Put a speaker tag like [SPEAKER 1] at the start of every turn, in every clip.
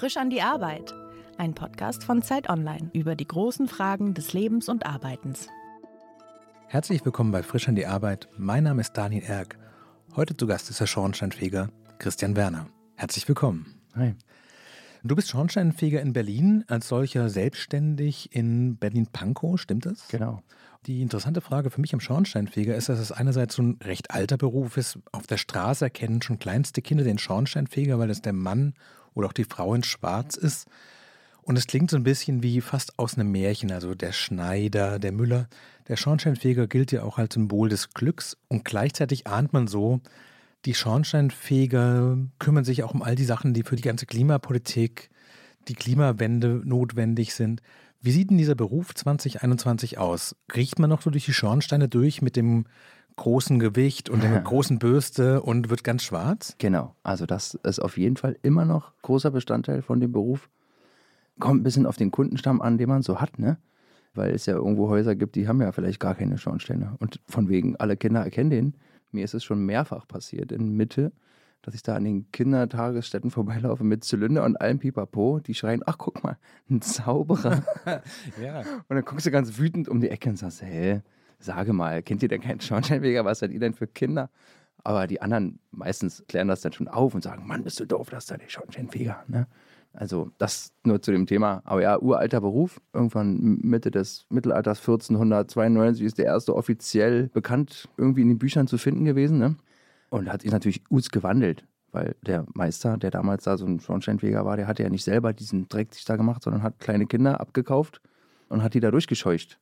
[SPEAKER 1] Frisch an die Arbeit. Ein Podcast von Zeit Online über die großen Fragen des Lebens und Arbeitens.
[SPEAKER 2] Herzlich willkommen bei Frisch an die Arbeit. Mein Name ist Daniel Erck. Heute zu Gast ist der Schornsteinfeger Christian Werner. Herzlich willkommen.
[SPEAKER 3] Hi.
[SPEAKER 2] Du bist Schornsteinfeger in Berlin, als solcher selbstständig in Berlin-Pankow, stimmt das?
[SPEAKER 3] Genau.
[SPEAKER 2] Die interessante Frage für mich am Schornsteinfeger ist, dass es einerseits so ein recht alter Beruf ist. Auf der Straße erkennen schon kleinste Kinder den Schornsteinfeger, weil es der Mann oder auch die Frau in Schwarz ist. Und es klingt so ein bisschen wie fast aus einem Märchen, also der Schneider, der Müller. Der Schornsteinfeger gilt ja auch als Symbol des Glücks und gleichzeitig ahnt man so, die Schornsteinfeger kümmern sich auch um all die Sachen, die für die ganze Klimapolitik, die Klimawende notwendig sind. Wie sieht denn dieser Beruf 2021 aus? Riecht man noch so durch die Schornsteine durch mit dem großen Gewicht und der großen Bürste und wird ganz schwarz?
[SPEAKER 3] Genau, also das ist auf jeden Fall immer noch großer Bestandteil von dem Beruf. Kommt ein bisschen auf den Kundenstamm an, den man so hat, ne? Weil es ja irgendwo Häuser gibt, die haben ja vielleicht gar keine Schornsteine. Und von wegen, alle Kinder erkennen den. Mir ist es schon mehrfach passiert in Mitte, dass ich da an den Kindertagesstätten vorbeilaufe mit Zylinder und allem Pipapo. Die schreien, ach guck mal, ein Zauberer. ja. Und dann guckst du ganz wütend um die Ecke und sagst, hä, sage mal, kennt ihr denn keinen Schornsteinfeger? Was seid ihr denn für Kinder? Aber die anderen meistens klären das dann schon auf und sagen, Mann, bist du doof, das ist da der Schornsteinfeger. Ne? Also das nur zu dem Thema. Aber ja, uralter Beruf. Irgendwann Mitte des Mittelalters 1492 ist der erste offiziell bekannt irgendwie in den Büchern zu finden gewesen. Ne? Und hat sich natürlich us gewandelt. Weil der Meister, der damals da so ein Schornsteinfeger war, der hatte ja nicht selber diesen Dreck sich da gemacht, sondern hat kleine Kinder abgekauft und hat die da durchgescheucht.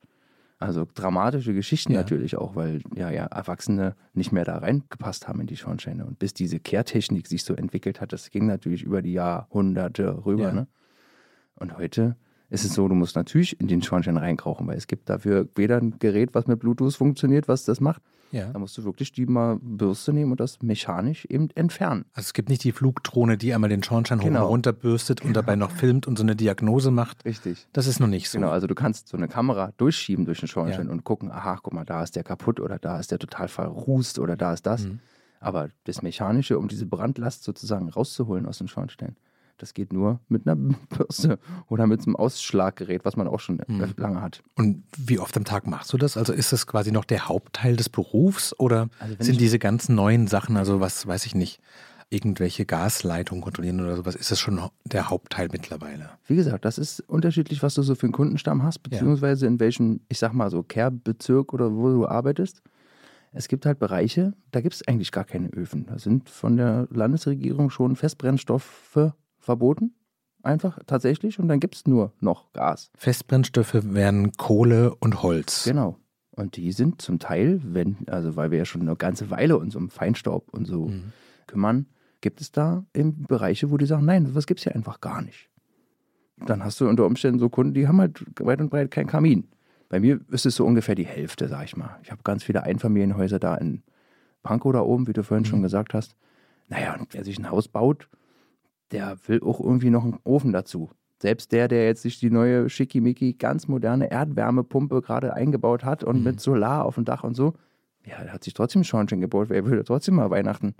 [SPEAKER 3] Also dramatische Geschichten ja. natürlich auch, weil ja, ja Erwachsene nicht mehr da reingepasst haben in die Schornsteine. Und bis diese Kehrtechnik sich so entwickelt hat, das ging natürlich über die Jahrhunderte rüber. Ja. Ne? Und heute ist es so, du musst natürlich in den Schornstein reinkrauchen, weil es gibt dafür weder ein Gerät, was mit Bluetooth funktioniert, was das macht, ja. Da musst du wirklich die mal Bürste nehmen und das mechanisch eben entfernen.
[SPEAKER 2] Also es gibt nicht die Flugdrohne, die einmal den Schornstein genau. hoch und runter bürstet und dabei noch filmt und so eine Diagnose macht.
[SPEAKER 3] Richtig.
[SPEAKER 2] Das ist noch nicht so.
[SPEAKER 3] Genau, also du kannst so eine Kamera durchschieben durch den Schornstein ja. und gucken, aha, guck mal, da ist der kaputt oder da ist der total verrußt oder da ist das. Mhm. Aber das Mechanische, um diese Brandlast sozusagen rauszuholen aus dem Schornstein, das geht nur mit einer Bürste oder mit einem Ausschlaggerät, was man auch schon mhm. lange hat.
[SPEAKER 2] Und wie oft am Tag machst du das? Also ist das quasi noch der Hauptteil des Berufs oder also sind diese ganzen neuen Sachen, also was weiß ich nicht, irgendwelche Gasleitungen kontrollieren oder sowas, ist das schon der Hauptteil mittlerweile?
[SPEAKER 3] Wie gesagt, das ist unterschiedlich, was du so für einen Kundenstamm hast, beziehungsweise in welchem, ich sag mal so, Care-Bezirk oder wo du arbeitest. Es gibt halt Bereiche, da gibt es eigentlich gar keine Öfen. Da sind von der Landesregierung schon Festbrennstoffe verboten. Einfach tatsächlich. Und dann gibt es nur noch Gas.
[SPEAKER 2] Festbrennstoffe wären Kohle und Holz.
[SPEAKER 3] Genau. Und die sind zum Teil, wenn, also weil wir ja schon eine ganze Weile uns um Feinstaub und so mhm. kümmern, gibt es da eben Bereiche, wo die sagen, nein, was gibt es hier einfach gar nicht. Dann hast du unter Umständen so Kunden, die haben halt weit und breit keinen Kamin. Bei mir ist es so ungefähr die Hälfte, sag ich mal. Ich habe ganz viele Einfamilienhäuser da in Pankow da oben, wie du vorhin mhm. schon gesagt hast. Naja, und wer sich ein Haus baut, der will auch irgendwie noch einen Ofen dazu. Selbst der, der jetzt sich die neue schickimicki, ganz moderne Erdwärmepumpe gerade eingebaut hat und mhm. mit Solar auf dem Dach und so, ja, der hat sich trotzdem Schornstein gebaut, weil er würde trotzdem mal Weihnachten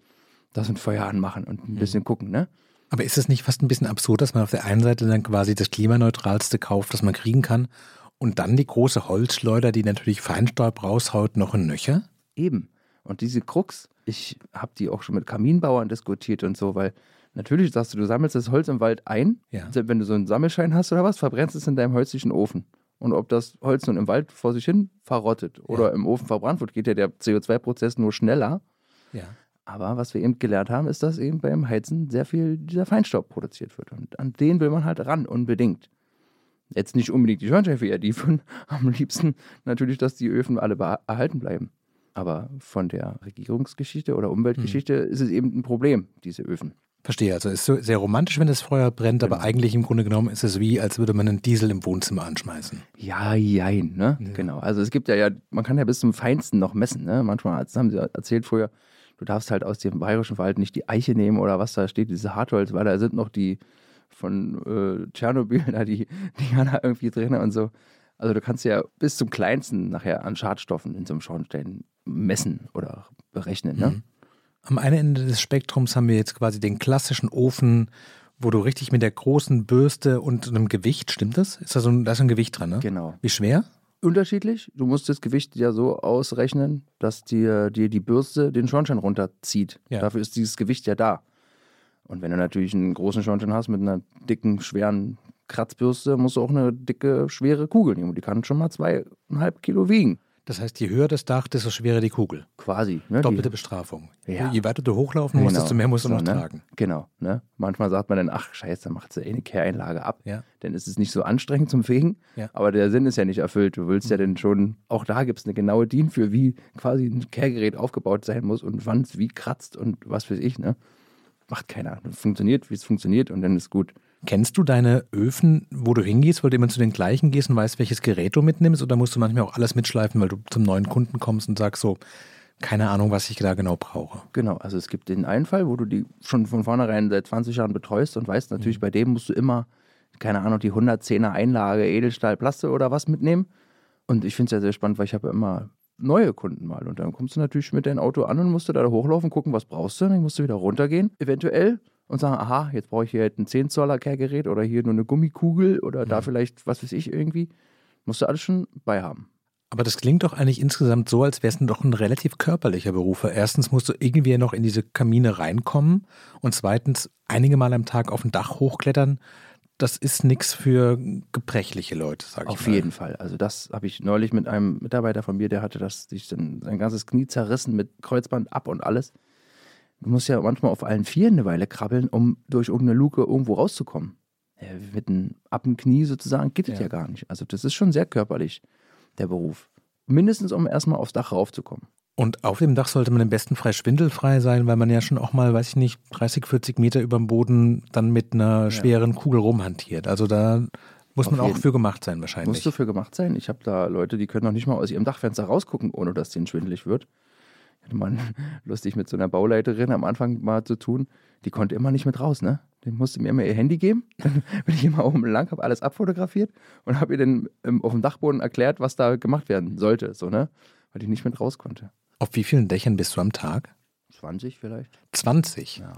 [SPEAKER 3] das ein Feuer anmachen und ein mhm. bisschen gucken, ne?
[SPEAKER 2] Aber ist es nicht fast ein bisschen absurd, dass man auf der einen Seite dann quasi das klimaneutralste kauft, das man kriegen kann, und dann die große Holzschleuder, die natürlich Feinstaub raushaut, noch ein Nöcher?
[SPEAKER 3] Eben. Und diese Krux, ich habe die auch schon mit Kaminbauern diskutiert und so, weil Natürlich sagst du, du sammelst das Holz im Wald ein. Ja. Wenn du so einen Sammelschein hast oder was, verbrennst es in deinem holzlichen Ofen. Und ob das Holz nun im Wald vor sich hin verrottet oder ja. im Ofen verbrannt wird, geht ja der CO2-Prozess nur schneller. Ja. Aber was wir eben gelernt haben, ist, dass eben beim Heizen sehr viel dieser Feinstaub produziert wird. Und an den will man halt ran, unbedingt. Jetzt nicht unbedingt die Schornsteinfeger, die von am liebsten natürlich, dass die Öfen alle erhalten bleiben. Aber von der Regierungsgeschichte oder Umweltgeschichte hm. ist es eben ein Problem, diese Öfen.
[SPEAKER 2] Verstehe, also es ist sehr romantisch, wenn das Feuer brennt, genau. aber eigentlich im Grunde genommen ist es wie, als würde man einen Diesel im Wohnzimmer anschmeißen.
[SPEAKER 3] Ja, jein, ne? Ja. Genau. Also es gibt ja, ja, man kann ja bis zum Feinsten noch messen, ne? Manchmal, haben sie erzählt vorher, du darfst halt aus dem bayerischen Wald nicht die Eiche nehmen oder was da steht, diese Hartholz, weil da sind noch die von äh, Tschernobyl, da die Dinger da irgendwie drin und so. Also du kannst ja bis zum Kleinsten nachher an Schadstoffen in so einem Schornstein messen oder berechnen, ne? Mhm.
[SPEAKER 2] Am einen Ende des Spektrums haben wir jetzt quasi den klassischen Ofen, wo du richtig mit der großen Bürste und einem Gewicht, stimmt das? Ist da so ein, da ist ein Gewicht dran, ne?
[SPEAKER 3] Genau.
[SPEAKER 2] Wie schwer?
[SPEAKER 3] Unterschiedlich. Du musst das Gewicht ja so ausrechnen, dass dir, dir die Bürste den Schornstein runterzieht.
[SPEAKER 2] Ja.
[SPEAKER 3] Dafür ist dieses Gewicht ja da. Und wenn du natürlich einen großen Schornstein hast mit einer dicken, schweren Kratzbürste, musst du auch eine dicke, schwere Kugel nehmen. Die kann schon mal zweieinhalb Kilo wiegen.
[SPEAKER 2] Das heißt, je höher das Dach, desto schwerer die Kugel.
[SPEAKER 3] Quasi. Ne?
[SPEAKER 2] Doppelte
[SPEAKER 3] die,
[SPEAKER 2] Bestrafung.
[SPEAKER 3] Ja.
[SPEAKER 2] Je weiter du hochlaufen musst,
[SPEAKER 3] Genau.
[SPEAKER 2] desto mehr musst du
[SPEAKER 3] So,
[SPEAKER 2] noch
[SPEAKER 3] ne?
[SPEAKER 2] tragen.
[SPEAKER 3] Genau. Ne? Manchmal sagt man dann, ach scheiße, dann macht sie eh eine Kehreinlage ab.
[SPEAKER 2] Ja.
[SPEAKER 3] Dann ist es nicht so anstrengend zum Fegen.
[SPEAKER 2] Ja.
[SPEAKER 3] Aber der Sinn ist ja nicht erfüllt. Du willst ja dann schon, auch da gibt es eine genaue DIN für, wie quasi ein Kehrgerät aufgebaut sein muss und wann es wie kratzt und was weiß ich. Ne? Macht keiner. Funktioniert, wie es funktioniert und dann ist gut.
[SPEAKER 2] Kennst du deine Öfen, wo du hingehst, weil du immer zu den gleichen gehst und weißt, welches Gerät du mitnimmst? Oder musst du manchmal auch alles mitschleifen, weil du zum neuen Kunden kommst und sagst so, keine Ahnung, was ich da genau brauche?
[SPEAKER 3] Genau, also es gibt den einen Fall, wo du die schon von vornherein seit 20 Jahren betreust und weißt natürlich, bei dem musst du immer, keine Ahnung, die 110er Einlage Edelstahl, Plaste oder was mitnehmen. Und ich finde es ja sehr spannend, weil ich habe ja immer neue Kunden mal. Und dann kommst du natürlich mit deinem Auto an und musst du da hochlaufen, gucken, was brauchst du. Dann musst du wieder runtergehen, eventuell, und sagen, aha, jetzt brauche ich hier halt ein 10 Zoller Kehrgerät oder hier nur eine Gummikugel oder da vielleicht, was weiß ich, irgendwie. Musst du alles schon bei haben.
[SPEAKER 2] Aber das klingt doch eigentlich insgesamt so, als wäre es doch ein relativ körperlicher Beruf. Erstens musst du irgendwie noch in diese Kamine reinkommen und zweitens einige Mal am Tag auf ein Dach hochklettern. Das ist nichts für gebrechliche Leute, sag ich
[SPEAKER 3] Auf
[SPEAKER 2] mal.
[SPEAKER 3] jeden Fall. Also das habe ich neulich mit einem Mitarbeiter von mir, der hatte das sich sein ganzes Knie zerrissen mit Kreuzband ab und alles. Du musst ja manchmal auf allen Vieren eine Weile krabbeln, um durch irgendeine Luke irgendwo rauszukommen. Ja, mit einem ab dem Knie sozusagen geht es
[SPEAKER 2] Ja.
[SPEAKER 3] ja gar nicht. Also das ist schon sehr körperlich, der Beruf. Mindestens, um erstmal aufs Dach raufzukommen.
[SPEAKER 2] Und auf dem Dach sollte man im besten Fall schwindelfrei sein, weil man ja schon auch mal, weiß ich nicht, 30, 40 Meter über dem Boden dann mit einer schweren Kugel rumhantiert. Also da muss
[SPEAKER 3] Auf
[SPEAKER 2] man auch für gemacht sein wahrscheinlich.
[SPEAKER 3] Musst du für gemacht sein. Ich habe da Leute, die können noch nicht mal aus ihrem Dachfenster rausgucken, ohne dass denen schwindelig wird. Ich hatte mal lustig mit so einer Bauleiterin am Anfang mal zu tun. Die konnte immer nicht mit raus, ne? Die musste mir immer ihr Handy geben. Dann bin ich immer oben lang, habe alles abfotografiert und habe ihr dann ähm, auf dem Dachboden erklärt, was da gemacht werden sollte, so, ne? Weil die nicht mit raus konnte.
[SPEAKER 2] Auf wie vielen Dächern bist du am Tag?
[SPEAKER 3] 20 vielleicht.
[SPEAKER 2] 20.
[SPEAKER 3] Ja.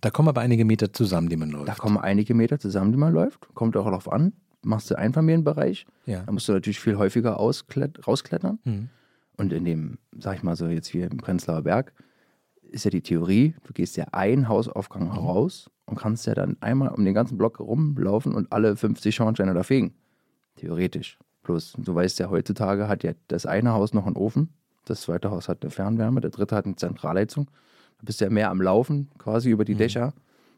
[SPEAKER 2] Da kommen aber einige Meter zusammen, die man läuft.
[SPEAKER 3] Da kommen einige Meter zusammen, die man läuft. Kommt auch darauf an. Machst du Einfamilienbereich,
[SPEAKER 2] ja.
[SPEAKER 3] da musst du natürlich viel häufiger ausklet- rausklettern.
[SPEAKER 2] Hm.
[SPEAKER 3] Und in dem, sag ich mal so, jetzt hier im Prenzlauer Berg, ist ja die Theorie, du gehst ja einen Hausaufgang
[SPEAKER 2] Mhm.
[SPEAKER 3] raus und kannst ja dann einmal um den ganzen Block rumlaufen und alle 50 Schornsteine da fegen. Theoretisch. Bloß, du weißt ja, heutzutage hat ja das eine Haus noch einen Ofen, das zweite Haus hat eine Fernwärme, der dritte hat eine Zentralheizung. Du bist ja mehr am Laufen, quasi
[SPEAKER 2] Mhm.
[SPEAKER 3] über die Dächer.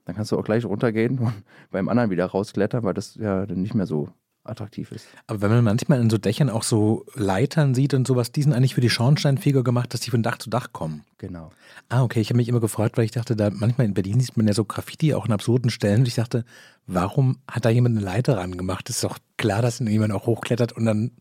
[SPEAKER 3] Dann kannst du auch gleich runtergehen und beim anderen wieder rausklettern, weil das ja dann nicht mehr so attraktiv ist.
[SPEAKER 2] Aber wenn man manchmal in so Dächern auch so Leitern sieht und sowas, die sind eigentlich für die Schornsteinfeger gemacht, dass die von Dach zu Dach kommen.
[SPEAKER 3] Genau.
[SPEAKER 2] Ah, okay. Ich habe mich immer gefreut, weil ich dachte, da manchmal in Berlin sieht man ja so Graffiti auch in absurden Stellen. Und ich dachte, warum hat da jemand eine Leiter rangemacht? Ist doch klar, dass jemand auch hochklettert und dann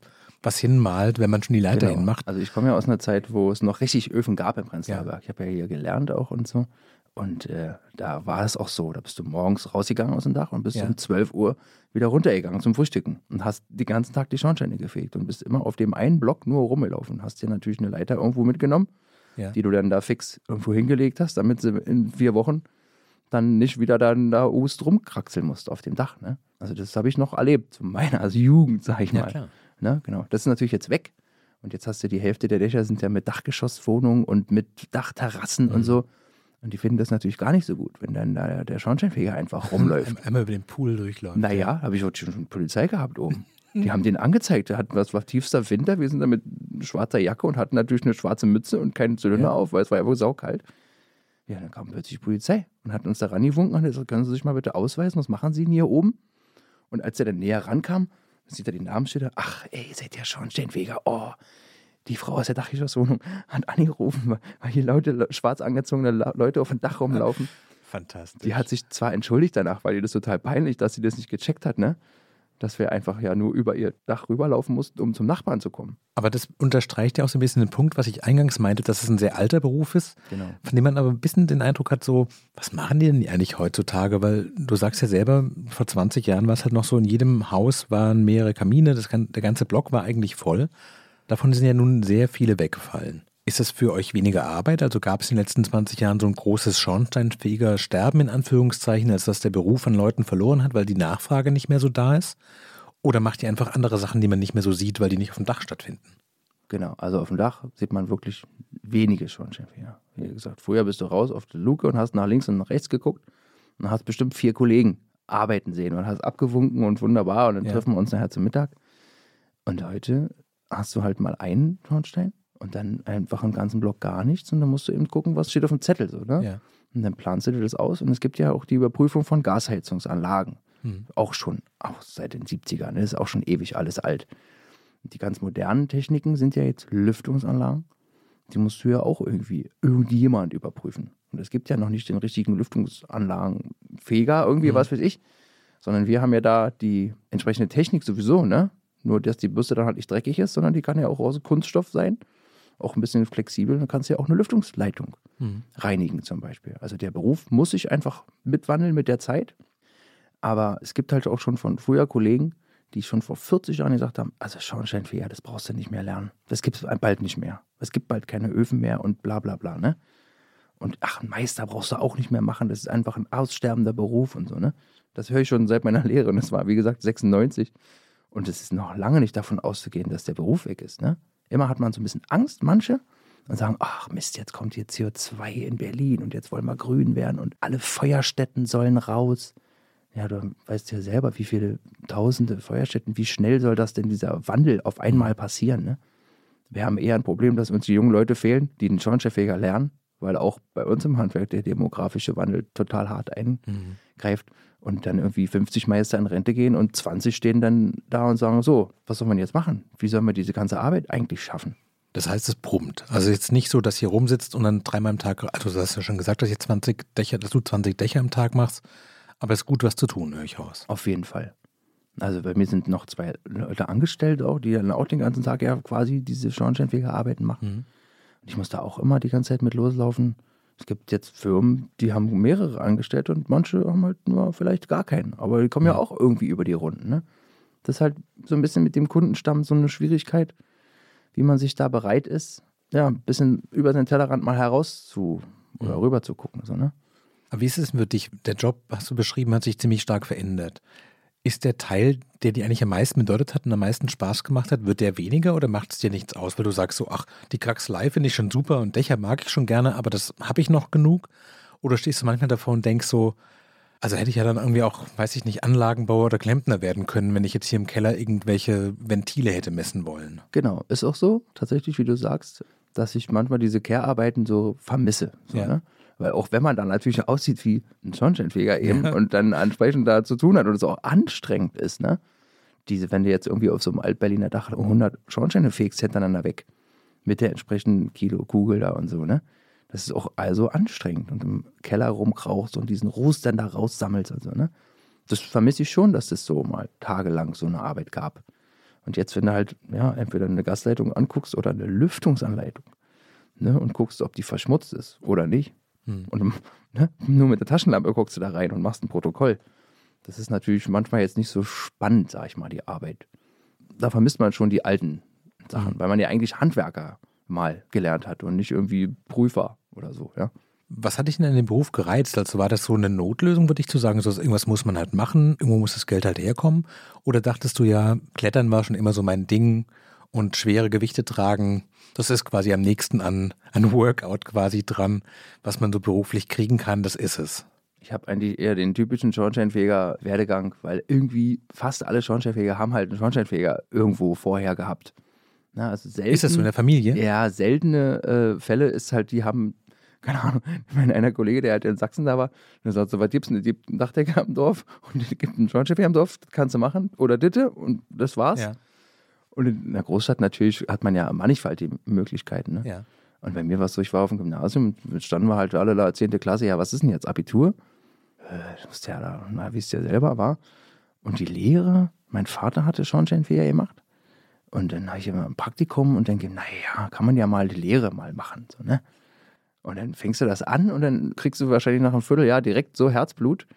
[SPEAKER 2] was hinmalt, wenn man schon die Leiter
[SPEAKER 3] Genau.
[SPEAKER 2] hinmacht.
[SPEAKER 3] Also ich komme ja aus einer Zeit, wo es noch richtig Öfen gab im Prenzlauer
[SPEAKER 2] Ja.
[SPEAKER 3] Ich habe ja hier gelernt auch und so. Und äh, da war es auch so. Da bist du morgens rausgegangen aus dem Dach und bist
[SPEAKER 2] Ja.
[SPEAKER 3] um 12 Uhr wieder runtergegangen zum Frühstücken und hast den ganzen Tag die Schornsteine gefegt und bist immer auf dem einen Block nur rumgelaufen. Hast dir natürlich eine Leiter irgendwo mitgenommen,
[SPEAKER 2] Ja.
[SPEAKER 3] die du dann da fix irgendwo hingelegt hast, damit sie in vier Wochen dann nicht wieder dann da ust rumkraxeln musst auf dem Dach. Ne? Also das habe ich noch erlebt, zu meiner also Jugend, sag ich
[SPEAKER 2] Ja,
[SPEAKER 3] mal.
[SPEAKER 2] klar.
[SPEAKER 3] Ne? Genau. Das ist natürlich jetzt weg. Und jetzt hast du die Hälfte der Dächer sind ja mit Dachgeschosswohnungen und mit Dachterrassen
[SPEAKER 2] Mhm.
[SPEAKER 3] und so. Und die finden das natürlich gar nicht so gut, wenn dann da der Schornsteinfeger einfach rumläuft.
[SPEAKER 2] Ein- Einmal über den Pool durchläuft.
[SPEAKER 3] naja, habe ich auch schon Polizei gehabt oben. Die haben den angezeigt. Der hat, was war tiefster Winter. Wir sind da mit schwarzer Jacke und hatten natürlich eine schwarze Mütze und keinen Zylinder
[SPEAKER 2] Ja.
[SPEAKER 3] auf, weil es war ja wohl saukalt. Ja, dann kam plötzlich die Polizei und hat uns da rangewunken und gesagt, können Sie sich mal bitte ausweisen, was machen Sie denn hier oben? Und als er dann näher rankam, sieht er die Namensschilder. Ach, ey, ihr seid ja Schornsteinfeger. Oh, die Frau aus der Dachgeschosswohnung hat angerufen, weil- hier Leute, le- schwarz angezogene Leute auf dem Dach rumlaufen.
[SPEAKER 2] Fantastisch.
[SPEAKER 3] Die hat sich zwar entschuldigt danach, weil ihr das total peinlich, dass sie das nicht gecheckt hat, ne? Dass wir einfach ja nur über ihr Dach rüberlaufen mussten, um zum Nachbarn zu kommen.
[SPEAKER 2] Aber das unterstreicht ja auch so ein bisschen den Punkt, was ich eingangs meinte, dass es ein sehr alter Beruf ist,
[SPEAKER 3] Genau.
[SPEAKER 2] von dem man aber ein bisschen den Eindruck hat, so, was machen die denn eigentlich heutzutage? Weil du sagst ja selber, vor 20 Jahren war es halt noch so, in jedem Haus waren mehrere Kamine, das, der ganze Block war eigentlich voll. Davon sind ja nun sehr viele weggefallen. Ist das für euch weniger Arbeit? Also gab es in den letzten 20 Jahren so ein großes schornsteinfähiger Sterben in Anführungszeichen, als dass der Beruf an Leuten verloren hat, weil die Nachfrage nicht mehr so da ist? Oder macht ihr einfach andere Sachen, die man nicht mehr so sieht, weil die nicht auf dem Dach stattfinden?
[SPEAKER 3] Genau, also auf dem Dach sieht man wirklich wenige Schornsteinfeger. Wie gesagt, früher bist du raus auf die Luke und hast nach links und nach rechts geguckt und hast bestimmt vier Kollegen arbeiten sehen und hast abgewunken und wunderbar und dann ja. treffen wir uns nachher zum Mittag. Und heute hast du halt mal einen Schornstein und dann einfach einen ganzen Block gar nichts und dann musst du eben gucken, was steht auf dem Zettel so, ne? Ja. Und dann planst du dir das aus und es gibt ja auch die Überprüfung von Gasheizungsanlagen. Hm. Auch schon, auch seit den 70ern, das ist auch schon ewig alles alt. Die ganz modernen Techniken sind ja jetzt Lüftungsanlagen. Die musst du ja auch irgendwie irgendjemand überprüfen. Und es gibt ja noch nicht den richtigen Lüftungsanlagenfeger, irgendwie, hm. was weiß ich. Sondern wir haben ja da die entsprechende Technik sowieso, ne? Nur, dass die Bürste dann halt nicht dreckig ist, sondern die kann ja auch aus Kunststoff sein auch ein bisschen flexibel. Dann kannst du ja auch eine Lüftungsleitung mhm. reinigen zum Beispiel. Also der Beruf muss sich einfach mitwandeln mit der Zeit. Aber es gibt halt auch schon von früher Kollegen, die schon vor 40 Jahren gesagt haben, also Schornsteinfeger, das brauchst du nicht mehr lernen. Das gibt es bald nicht mehr. Es gibt bald keine Öfen mehr und bla bla bla. Ne? Und ach, Meister brauchst du auch nicht mehr machen. Das ist einfach ein aussterbender Beruf und so. Ne? Das höre ich schon seit meiner Lehre. Und das war, wie gesagt, 96. Und es ist noch lange nicht davon auszugehen, dass der Beruf weg ist. Ne? Immer hat man so ein bisschen Angst, manche, und sagen, ach Mist, jetzt kommt hier CO2 in Berlin und jetzt wollen wir grün werden und alle Feuerstätten sollen raus. Ja, du weißt ja selber, wie viele tausende Feuerstätten, wie schnell soll das denn dieser Wandel auf einmal passieren? Ne? Wir haben eher ein Problem, dass uns die jungen Leute fehlen, die den Schornsteinfeger lernen, weil auch bei uns im Handwerk der demografische Wandel total hart eingreift. Mhm. Und dann irgendwie 50 Meister in Rente gehen und 20 stehen dann da und sagen: So, was soll man jetzt machen? Wie sollen wir diese ganze Arbeit eigentlich schaffen?
[SPEAKER 2] Das heißt, es brummt. Also jetzt nicht so, dass hier rumsitzt und dann dreimal am Tag, also du hast ja schon gesagt, dass, ich 20 Dächer, dass du 20 Dächer am Tag machst, aber es ist gut, was zu tun, höre ich aus.
[SPEAKER 3] Auf jeden Fall. Also bei mir sind noch zwei Leute angestellt auch, die dann auch den ganzen Tag ja quasi diese Schornsteinfegerarbeiten machen. Mhm. Und ich muss da auch immer die ganze Zeit mit loslaufen. Es gibt jetzt Firmen, die haben mehrere Angestellte und manche haben halt nur vielleicht gar keinen. Aber die kommen ja, ja auch irgendwie über die Runden. Ne? Das ist halt so ein bisschen mit dem Kundenstamm so eine Schwierigkeit, wie man sich da bereit ist, ja, ein bisschen über den Tellerrand mal heraus zu oder mhm. rüber zu gucken. So, ne?
[SPEAKER 2] Aber wie ist es für dich? Der Job, hast du beschrieben, hat sich ziemlich stark verändert. Ist der Teil, der dir eigentlich am meisten bedeutet hat und am meisten Spaß gemacht hat, wird der weniger oder macht es dir nichts aus, weil du sagst so, ach, die Kraxelei finde ich schon super und Dächer mag ich schon gerne, aber das habe ich noch genug? Oder stehst du manchmal davor und denkst so, also hätte ich ja dann irgendwie auch, weiß ich nicht, Anlagenbauer oder Klempner werden können, wenn ich jetzt hier im Keller irgendwelche Ventile hätte messen wollen.
[SPEAKER 3] Genau, ist auch so, tatsächlich, wie du sagst, dass ich manchmal diese Care-Arbeiten so vermisse. So, ja. ne? Weil auch wenn man dann natürlich aussieht wie ein Schornsteinfeger eben ja. und dann entsprechend da zu tun hat und es auch anstrengend ist, ne? Diese, wenn du jetzt irgendwie auf so einem Altberliner Dach 100 Schornsteine fegst hintereinander weg, mit der entsprechenden Kilo Kugel da und so, ne? Das ist auch also anstrengend und im Keller rumkrauchst und diesen Ruß dann da raussammelst und so, ne? Das vermisse ich schon, dass es so mal tagelang so eine Arbeit gab. Und jetzt, wenn du halt, ja, entweder eine Gasleitung anguckst oder eine Lüftungsanleitung, ne, und guckst, ob die verschmutzt ist oder nicht, hm. Und ne, nur mit der Taschenlampe guckst du da rein und machst ein Protokoll. Das ist natürlich manchmal jetzt nicht so spannend, sag ich mal, die Arbeit. Da vermisst man schon die alten Sachen, hm. weil man ja eigentlich Handwerker mal gelernt hat und nicht irgendwie Prüfer oder so, ja.
[SPEAKER 2] Was hat dich denn in dem Beruf gereizt? Also war das so eine Notlösung, würde ich zu sagen, so irgendwas muss man halt machen, irgendwo muss das Geld halt herkommen? Oder dachtest du ja, Klettern war schon immer so mein Ding und schwere Gewichte tragen, das ist quasi am nächsten an ein Workout quasi dran, was man so beruflich kriegen kann, das ist es.
[SPEAKER 3] Ich habe eigentlich eher den typischen Schornsteinfeger-Werdegang, weil irgendwie fast alle Schornsteinfeger haben halt einen Schornsteinfeger irgendwo vorher gehabt.
[SPEAKER 2] Na, also selten, ist das so in der Familie?
[SPEAKER 3] Ja, seltene äh, Fälle ist halt, die haben, keine Ahnung, mein einer Kollege, der halt in Sachsen da war, der sagt so, was gibt's denn? gibt einen Dachdecker im Dorf und es gibt einen Schornsteinfeger im Dorf, das kannst du machen. Oder Ditte und das war's. Ja. Und in der Großstadt natürlich hat man ja mannigfaltige Möglichkeiten. Ne? Ja. Und bei mir war es so, ich war auf dem Gymnasium, standen wir halt alle da, 10. Klasse, ja, was ist denn jetzt, Abitur? Äh, das ja da, na, wie es ja selber war. Und die Lehre, mein Vater hatte Schornsteinfeger gemacht. Und dann habe ich immer ein Praktikum und denke, naja, kann man ja mal die Lehre mal machen. So, ne? Und dann fängst du das an und dann kriegst du wahrscheinlich nach einem Vierteljahr direkt so Herzblut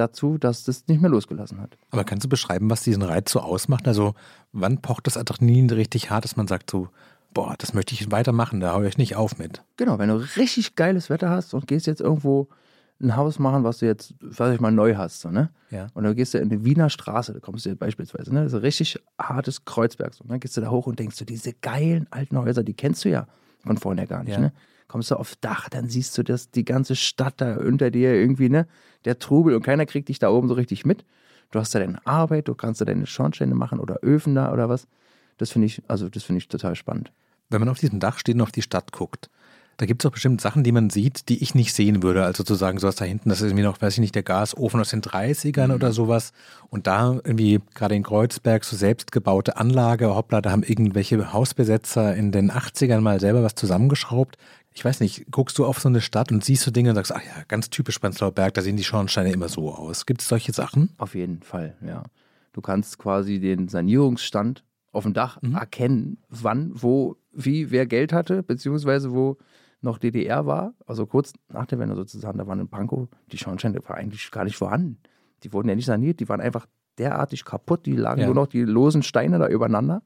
[SPEAKER 3] dazu, dass das nicht mehr losgelassen hat.
[SPEAKER 2] Aber kannst du beschreiben, was diesen Reiz so ausmacht? Also wann pocht das Adrenalin richtig hart, dass man sagt so, boah, das möchte ich weitermachen, da haue ich nicht auf mit.
[SPEAKER 3] Genau, wenn du richtig geiles Wetter hast und gehst jetzt irgendwo ein Haus machen, was du jetzt, was ich mal neu hast, so, ne?
[SPEAKER 2] Ja.
[SPEAKER 3] Und dann gehst du in die Wiener Straße, da kommst du beispielsweise, ne? Das ist ein richtig hartes Kreuzberg. So, und dann gehst du da hoch und denkst du, diese geilen alten Häuser, die kennst du ja von vorher gar nicht,
[SPEAKER 2] Ja.
[SPEAKER 3] ne? Kommst du aufs Dach, dann siehst du das, die ganze Stadt da unter dir irgendwie, ne? Der Trubel und keiner kriegt dich da oben so richtig mit. Du hast da deine Arbeit, du kannst da deine Schornsteine machen oder Öfen da oder was. Das finde ich, also das finde ich total spannend.
[SPEAKER 2] Wenn man auf diesem Dach steht und auf die Stadt guckt, da gibt es doch bestimmt Sachen, die man sieht, die ich nicht sehen würde. Also zu sagen, so was da hinten, das ist irgendwie noch, weiß ich nicht, der Gasofen aus den 30ern oder sowas. Und da irgendwie gerade in Kreuzberg so selbstgebaute Anlage, hoppla, da haben irgendwelche Hausbesetzer in den 80ern mal selber was zusammengeschraubt. Ich weiß nicht, guckst du auf so eine Stadt und siehst so Dinge und sagst, ach ja, ganz typisch Prenzlauer Berg, da sehen die Schornsteine immer so aus. Gibt es solche Sachen?
[SPEAKER 3] Auf jeden Fall, ja. Du kannst quasi den Sanierungsstand auf dem Dach
[SPEAKER 2] Mhm.
[SPEAKER 3] erkennen, wann, wo, wie, wer Geld hatte, beziehungsweise wo noch DDR war. Also kurz nach der Wende sozusagen, da waren in Pankow, die Schornsteine war eigentlich gar nicht vorhanden. Die wurden ja nicht saniert, die waren einfach derartig kaputt, die lagen
[SPEAKER 2] Ja.
[SPEAKER 3] nur noch die losen Steine da übereinander.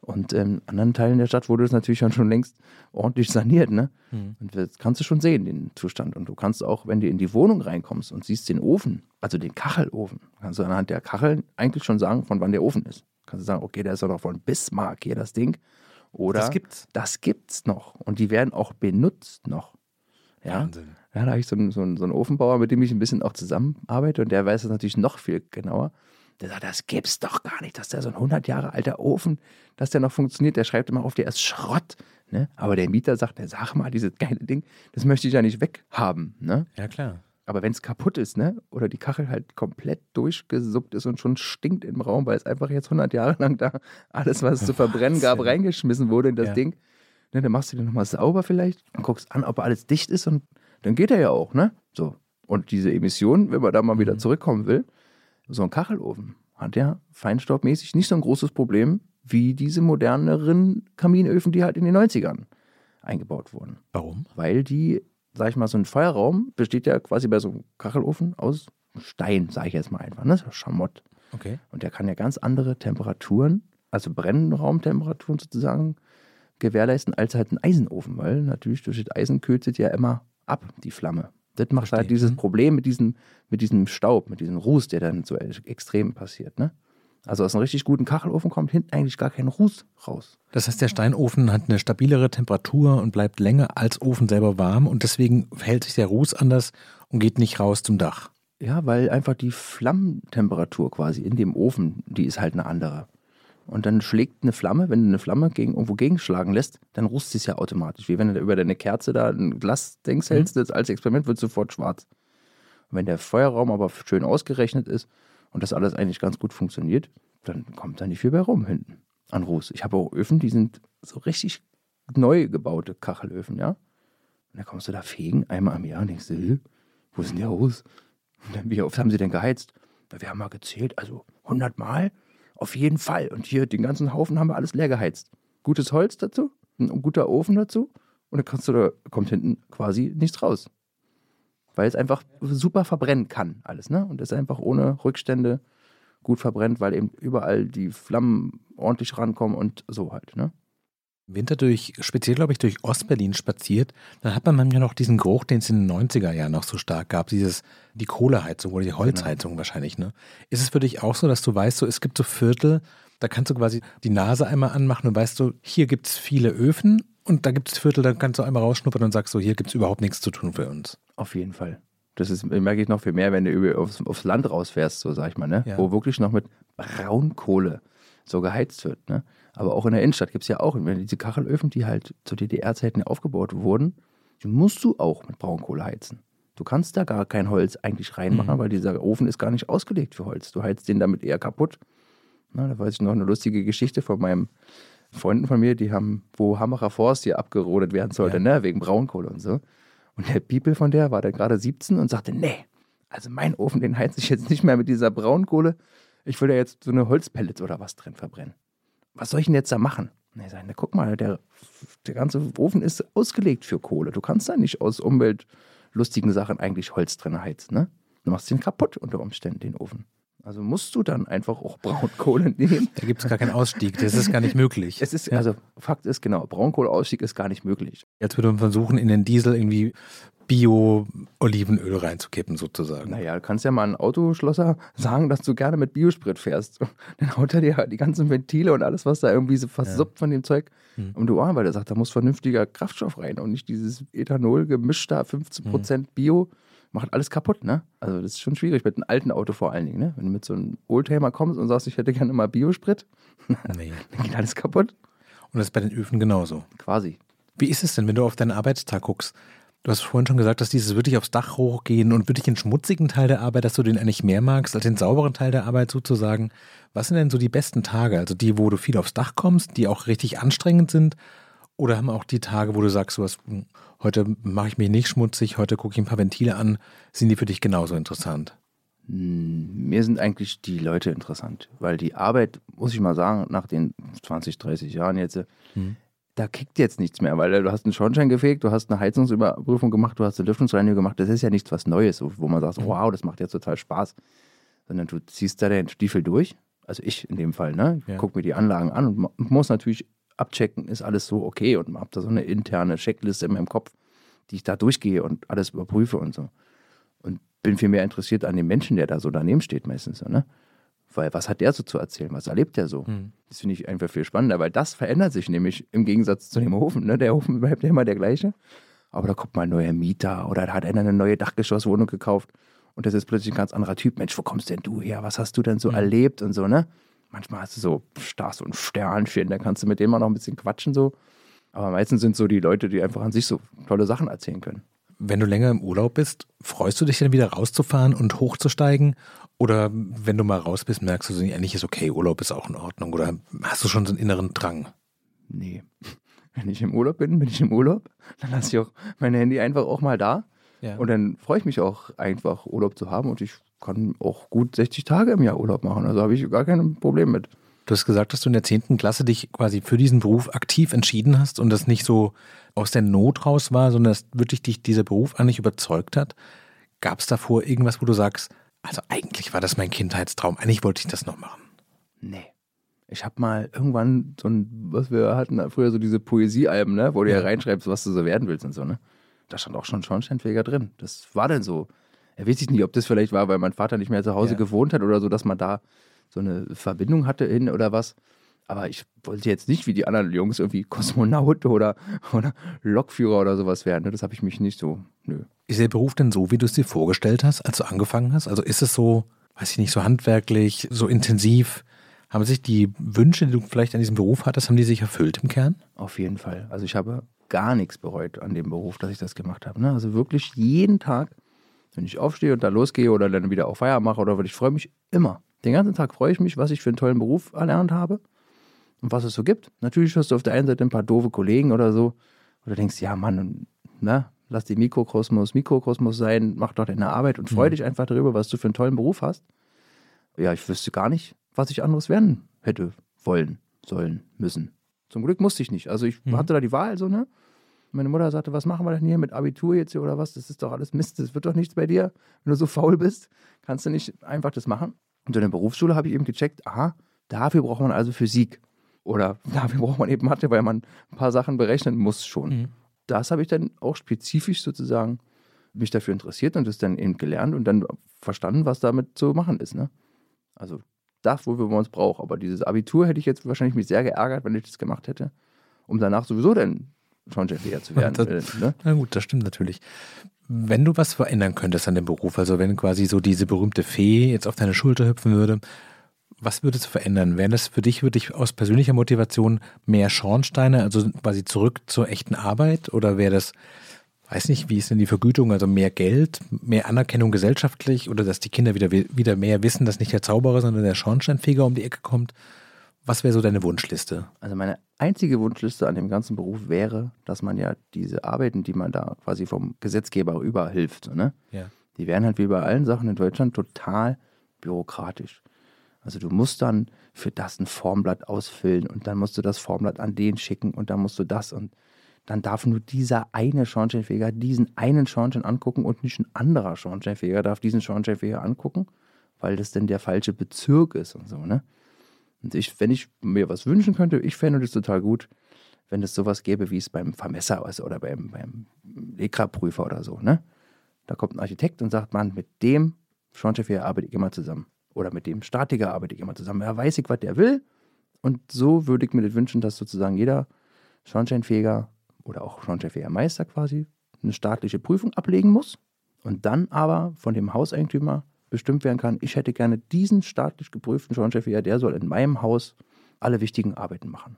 [SPEAKER 3] Und in anderen Teilen der Stadt wurde es natürlich schon längst ordentlich saniert, ne?
[SPEAKER 2] Mhm.
[SPEAKER 3] Und das kannst du schon sehen, den Zustand. Und du kannst auch, wenn du in die Wohnung reinkommst und siehst den Ofen, also den Kachelofen, kannst du anhand der Kacheln eigentlich schon sagen, von wann der Ofen ist. Kannst du sagen, okay, der ist doch noch von Bismarck hier, das Ding. Oder
[SPEAKER 2] Das gibt's.
[SPEAKER 3] das gibt's noch. Und die werden auch benutzt noch. Ja,
[SPEAKER 2] Wahnsinn.
[SPEAKER 3] ja, da habe ich so einen, so, einen, so einen Ofenbauer, mit dem ich ein bisschen auch zusammenarbeite und der weiß das natürlich noch viel genauer. Der sagt, das gibt's doch gar nicht, dass der so ein 100 Jahre alter Ofen, dass der noch funktioniert. Der schreibt immer auf, der ist Schrott. Ne? Aber der Mieter sagt, der sag mal, dieses geile Ding, das möchte ich ja nicht weghaben. Ne?
[SPEAKER 2] Ja, klar.
[SPEAKER 3] Aber wenn es kaputt ist, ne? oder die Kachel halt komplett durchgesuppt ist und schon stinkt im Raum, weil es einfach jetzt 100 Jahre lang da alles, was es zu verbrennen gab, reingeschmissen wurde in das
[SPEAKER 2] Ja.
[SPEAKER 3] Ding, ne? dann machst du den nochmal sauber vielleicht und guckst an, ob alles dicht ist und dann geht er ja auch. ne? So. Und diese Emissionen, wenn man da mal wieder
[SPEAKER 2] Mhm.
[SPEAKER 3] zurückkommen will, so ein Kachelofen hat ja feinstaubmäßig nicht so ein großes Problem wie diese moderneren Kaminöfen, die halt in den 90ern eingebaut wurden
[SPEAKER 2] Warum?
[SPEAKER 3] weil die, sag ich mal, so ein Feuerraum besteht ja quasi bei so einem Kachelofen aus Stein, sage ich jetzt mal einfach, ne? Schamott.
[SPEAKER 2] Okay.
[SPEAKER 3] Und der kann ja ganz andere Temperaturen, also Brennraumtemperaturen sozusagen, gewährleisten als halt ein Eisenofen, weil natürlich durch das Eisen kühlt es ja immer ab, die Flamme. Das macht
[SPEAKER 2] Verstehe.
[SPEAKER 3] halt dieses. Problem mit diesem, mit diesem Staub, mit diesem Ruß, der dann so extrem passiert. Ne? Also aus einem richtig guten Kachelofen kommt hinten eigentlich gar kein Ruß raus.
[SPEAKER 2] Das heißt, der Steinofen hat eine stabilere Temperatur und bleibt länger als Ofen selber warm und deswegen verhält sich der Ruß anders und geht nicht raus zum Dach.
[SPEAKER 3] Ja, weil einfach die Flammentemperatur quasi in dem Ofen, die ist halt eine andere. Und dann schlägt eine Flamme, wenn du eine Flamme gegen, irgendwo gegenschlagen lässt, dann rußt es ja automatisch. Wie wenn du über deine Kerze da ein Glas denkst, hältst, das als Experiment wird sofort schwarz. Und wenn der Feuerraum aber schön ausgerechnet ist und das alles eigentlich ganz gut funktioniert, dann kommt da nicht viel bei rum hinten an Ruß. Ich habe auch Öfen, die sind so richtig neu gebaute Kachelöfen, ja. Und dann kommst du da fegen einmal am Jahr und denkst du, "Hä, wo ist denn der Ruß? Und dann, wie oft haben sie denn geheizt? Na, wir haben mal gezählt, also 100 Mal auf jeden Fall. Und hier den ganzen Haufen haben wir alles leer geheizt. Gutes Holz dazu, ein guter Ofen dazu und dann kannst du da, kommt hinten quasi nichts raus. Weil es einfach super verbrennen kann, alles, ne? Und es einfach ohne Rückstände gut verbrennt, weil eben überall die Flammen ordentlich rankommen und so halt, ne?
[SPEAKER 2] Winter durch, speziell glaube ich, durch Ostberlin spaziert, dann hat man manchmal noch diesen Geruch, den es in den 90er Jahren noch so stark gab, dieses, die Kohleheizung oder die Holzheizung wahrscheinlich, ne? Ist es für dich auch so, dass du weißt, so, es gibt so Viertel, da kannst du quasi die Nase einmal anmachen und weißt so, hier gibt es viele Öfen und da gibt es Viertel, da kannst du einmal rausschnuppern und sagst so, hier gibt es überhaupt nichts zu tun für uns.
[SPEAKER 3] Auf jeden Fall. Das ist, merke ich noch viel mehr, wenn du aufs, aufs Land rausfährst, so sag ich mal, ne?
[SPEAKER 2] Ja.
[SPEAKER 3] Wo wirklich noch mit Braunkohle so geheizt wird, ne? Aber auch in der Innenstadt gibt es ja auch wenn diese Kachelöfen, die halt zu DDR-Zeiten aufgebaut wurden, die musst du auch mit Braunkohle heizen. Du kannst da gar kein Holz eigentlich reinmachen,
[SPEAKER 2] Mhm.
[SPEAKER 3] weil dieser Ofen ist gar nicht ausgelegt für Holz. Du heizt den damit eher kaputt. Na, da weiß ich noch eine lustige Geschichte von meinem Freunden von mir, die haben, wo Hammerer Forst hier abgerodet werden sollte,
[SPEAKER 2] Ja.
[SPEAKER 3] ne, wegen Braunkohle und so. Und der People von der war dann gerade 17 und sagte, nee, also mein Ofen, den heizt ich jetzt nicht mehr mit dieser Braunkohle. Ich will da jetzt so eine Holzpellet oder was drin verbrennen. Was soll ich denn jetzt da machen? Und ich sage, na guck mal, der, der ganze Ofen ist ausgelegt für Kohle. Du kannst da nicht aus umweltlustigen Sachen eigentlich Holz drin heizen, ne? Du machst den kaputt unter Umständen, den Ofen. Also musst du dann einfach auch Braunkohle nehmen.
[SPEAKER 2] Da gibt es gar keinen Ausstieg, das ist gar nicht möglich.
[SPEAKER 3] Es ist, ja. also Fakt ist genau, Braunkohleausstieg ist gar nicht möglich.
[SPEAKER 2] Jetzt würde man versuchen, in den Diesel irgendwie Bio-Olivenöl reinzukippen, sozusagen.
[SPEAKER 3] Naja, du kannst ja mal einen Autoschlosser sagen, dass du gerne mit Biosprit fährst. Dann haut er dir die ganzen Ventile und alles, was da irgendwie so versuppt ja. von dem Zeug hm. um die Ohren, weil er sagt, da muss vernünftiger Kraftstoff rein und nicht dieses Ethanol gemischt da, 15% hm. Bio macht alles kaputt, ne? Also das ist schon schwierig mit einem alten Auto vor allen Dingen, ne? Wenn du mit so einem Oldtimer kommst und sagst, ich hätte gerne mal Biosprit, nee. dann geht alles kaputt.
[SPEAKER 2] Und das ist bei den Öfen genauso.
[SPEAKER 3] Quasi.
[SPEAKER 2] Wie ist es denn, wenn du auf deinen Arbeitstag guckst? Du hast vorhin schon gesagt, dass dieses wirklich aufs Dach hochgehen und wirklich den schmutzigen Teil der Arbeit, dass du den eigentlich mehr magst als den sauberen Teil der Arbeit sozusagen. Was sind denn so die besten Tage? Also die, wo du viel aufs Dach kommst, die auch richtig anstrengend sind? Oder haben auch die Tage, wo du sagst, hast, hm, heute mache ich mich nicht schmutzig, heute gucke ich ein paar Ventile an, sind die für dich genauso interessant?
[SPEAKER 3] Hm, mir sind eigentlich die Leute interessant, weil die Arbeit, muss ich mal sagen, nach den 20, 30 Jahren jetzt, hm da kickt jetzt nichts mehr, weil du hast einen Schornstein gefegt, du hast eine Heizungsüberprüfung gemacht, du hast eine Lüftungsreinigung gemacht. Das ist ja nichts was Neues, wo man sagt, mhm. wow, das macht jetzt total Spaß. Sondern du ziehst da den Stiefel durch. Also ich in dem Fall, ne? Ich ja. gucke mir die Anlagen an und muss natürlich abchecken, ist alles so okay und habe da so eine interne Checkliste in meinem Kopf, die ich da durchgehe und alles überprüfe und so. Und bin viel mehr interessiert an dem Menschen, der da so daneben steht meistens, ne? Weil was hat der so zu erzählen? Was erlebt der so? Mhm. Das finde ich einfach viel spannender, weil das verändert sich nämlich im Gegensatz zu dem Ofen. Ne? Der Ofen bleibt ja immer der gleiche. Aber da kommt mal ein neuer Mieter oder da hat einer eine neue Dachgeschosswohnung gekauft und das ist plötzlich ein ganz anderer Typ. Mensch, wo kommst denn du her? Was hast du denn so mhm. erlebt und so, ne? Manchmal hast du so Stars und Sternchen, da kannst du mit denen mal noch ein bisschen quatschen so. Aber meistens sind so die Leute, die einfach an sich so tolle Sachen erzählen können.
[SPEAKER 2] Wenn du länger im Urlaub bist, freust du dich dann wieder rauszufahren und hochzusteigen? Oder wenn du mal raus bist, merkst du, so, eigentlich ist okay, Urlaub ist auch in Ordnung. Oder hast du schon so einen inneren Drang?
[SPEAKER 3] Nee. Wenn ich im Urlaub bin, bin ich im Urlaub. Dann lasse ich auch mein Handy einfach auch mal da. Ja. Und dann freue ich mich auch einfach, Urlaub zu haben. Und ich kann auch gut 60 Tage im Jahr Urlaub machen. Also habe ich gar kein Problem mit.
[SPEAKER 2] Du hast gesagt, dass du in der 10. Klasse dich quasi für diesen Beruf aktiv entschieden hast und das nicht so aus der Not raus war, sondern dass wirklich dich dieser Beruf eigentlich überzeugt hat. Gab es davor irgendwas, wo du sagst, also eigentlich war das mein Kindheitstraum. Eigentlich wollte ich das noch machen.
[SPEAKER 3] Nee. Ich habe mal irgendwann so ein, was wir hatten früher so diese Poesiealben, ne, wo du ja reinschreibst, was du so werden willst und so, ne? Da stand auch schon Schornsteinfeger drin. Das war dann so. Er weiß ich nicht, ob das vielleicht war, weil mein Vater nicht mehr zu Hause ja. gewohnt hat oder so, dass man da so eine Verbindung hatte hin oder was. Aber ich wollte jetzt nicht wie die anderen Jungs irgendwie Kosmonaut oder, oder Lokführer oder sowas werden. Ne? Das habe ich mich nicht so, nö.
[SPEAKER 2] Ist der Beruf denn so, wie du es dir vorgestellt hast, als du angefangen hast? Also ist es so, weiß ich nicht, so handwerklich, so intensiv? Haben sich die Wünsche, die du vielleicht an diesem Beruf hattest, haben die sich erfüllt im Kern?
[SPEAKER 3] Auf jeden Fall. Also ich habe gar nichts bereut an dem Beruf, dass ich das gemacht habe. Ne? Also wirklich jeden Tag, wenn ich aufstehe und da losgehe oder dann wieder auf Feier mache oder was, ich freue mich immer. Den ganzen Tag freue ich mich, was ich für einen tollen Beruf erlernt habe und was es so gibt. Natürlich hast du auf der einen Seite ein paar doofe Kollegen oder so, oder denkst, ja Mann, ne, lass die Mikrokosmos Mikrokosmos sein, mach doch deine Arbeit und freu mhm. dich einfach darüber, was du für einen tollen Beruf hast. Ja, ich wüsste gar nicht, was ich anderes werden hätte wollen, sollen, müssen. Zum Glück musste ich nicht. Also ich mhm. hatte da die Wahl so, ne? Meine Mutter sagte, was machen wir denn hier mit Abitur jetzt hier oder was? Das ist doch alles Mist, das wird doch nichts bei dir. Wenn du so faul bist, kannst du nicht einfach das machen. Und in der Berufsschule habe ich eben gecheckt, aha, dafür braucht man also Physik. Oder dafür braucht man eben Mathe, weil man ein paar Sachen berechnen muss schon. Mhm. Das habe ich dann auch spezifisch sozusagen mich dafür interessiert und das dann eben gelernt und dann verstanden, was damit zu machen ist. Ne? Also das, wofür man es braucht. Aber dieses Abitur hätte ich jetzt wahrscheinlich mich sehr geärgert, wenn ich das gemacht hätte, um danach sowieso dann schon Schornsteinfeger zu werden.
[SPEAKER 2] Das, ne? Na gut, das stimmt natürlich. Wenn du was verändern könntest an dem Beruf, also wenn quasi so diese berühmte Fee jetzt auf deine Schulter hüpfen würde, was würdest du verändern? Wären das für dich wirklich aus persönlicher Motivation mehr Schornsteine, also quasi zurück zur echten Arbeit? Oder wäre das, weiß nicht, wie ist denn die Vergütung, also mehr Geld, mehr Anerkennung gesellschaftlich oder dass die Kinder wieder, wieder mehr wissen, dass nicht der Zauberer, sondern der Schornsteinfeger um die Ecke kommt? Was wäre so deine Wunschliste?
[SPEAKER 3] Also meine einzige Wunschliste an dem ganzen Beruf wäre, dass man ja diese Arbeiten, die man da quasi vom Gesetzgeber überhilft, ne? ja. die wären halt wie bei allen Sachen in Deutschland total bürokratisch. Also du musst dann für das ein Formblatt ausfüllen und dann musst du das Formblatt an den schicken und dann musst du das und dann darf nur dieser eine Schornsteinfeger diesen einen Schornstein angucken und nicht ein anderer Schornsteinfeger darf diesen Schornsteinfeger angucken, weil das denn der falsche Bezirk ist und so, ne? Und ich, wenn ich mir was wünschen könnte, ich fände das total gut, wenn es sowas gäbe, wie es beim Vermesser ist oder beim, beim Lekra-Prüfer oder so, ne? Da kommt ein Architekt und sagt, man, mit dem Schornsteinfeger arbeite ich immer zusammen. Oder mit dem Statiker arbeite ich immer zusammen. Er weiß ich, was der will. Und so würde ich mir das wünschen, dass sozusagen jeder Schornsteinfeger oder auch Schornsteinfegermeister quasi eine staatliche Prüfung ablegen muss und dann aber von dem Hauseigentümer bestimmt werden kann, ich hätte gerne diesen staatlich geprüften Schornsteinfeger, der soll in meinem Haus alle wichtigen Arbeiten machen.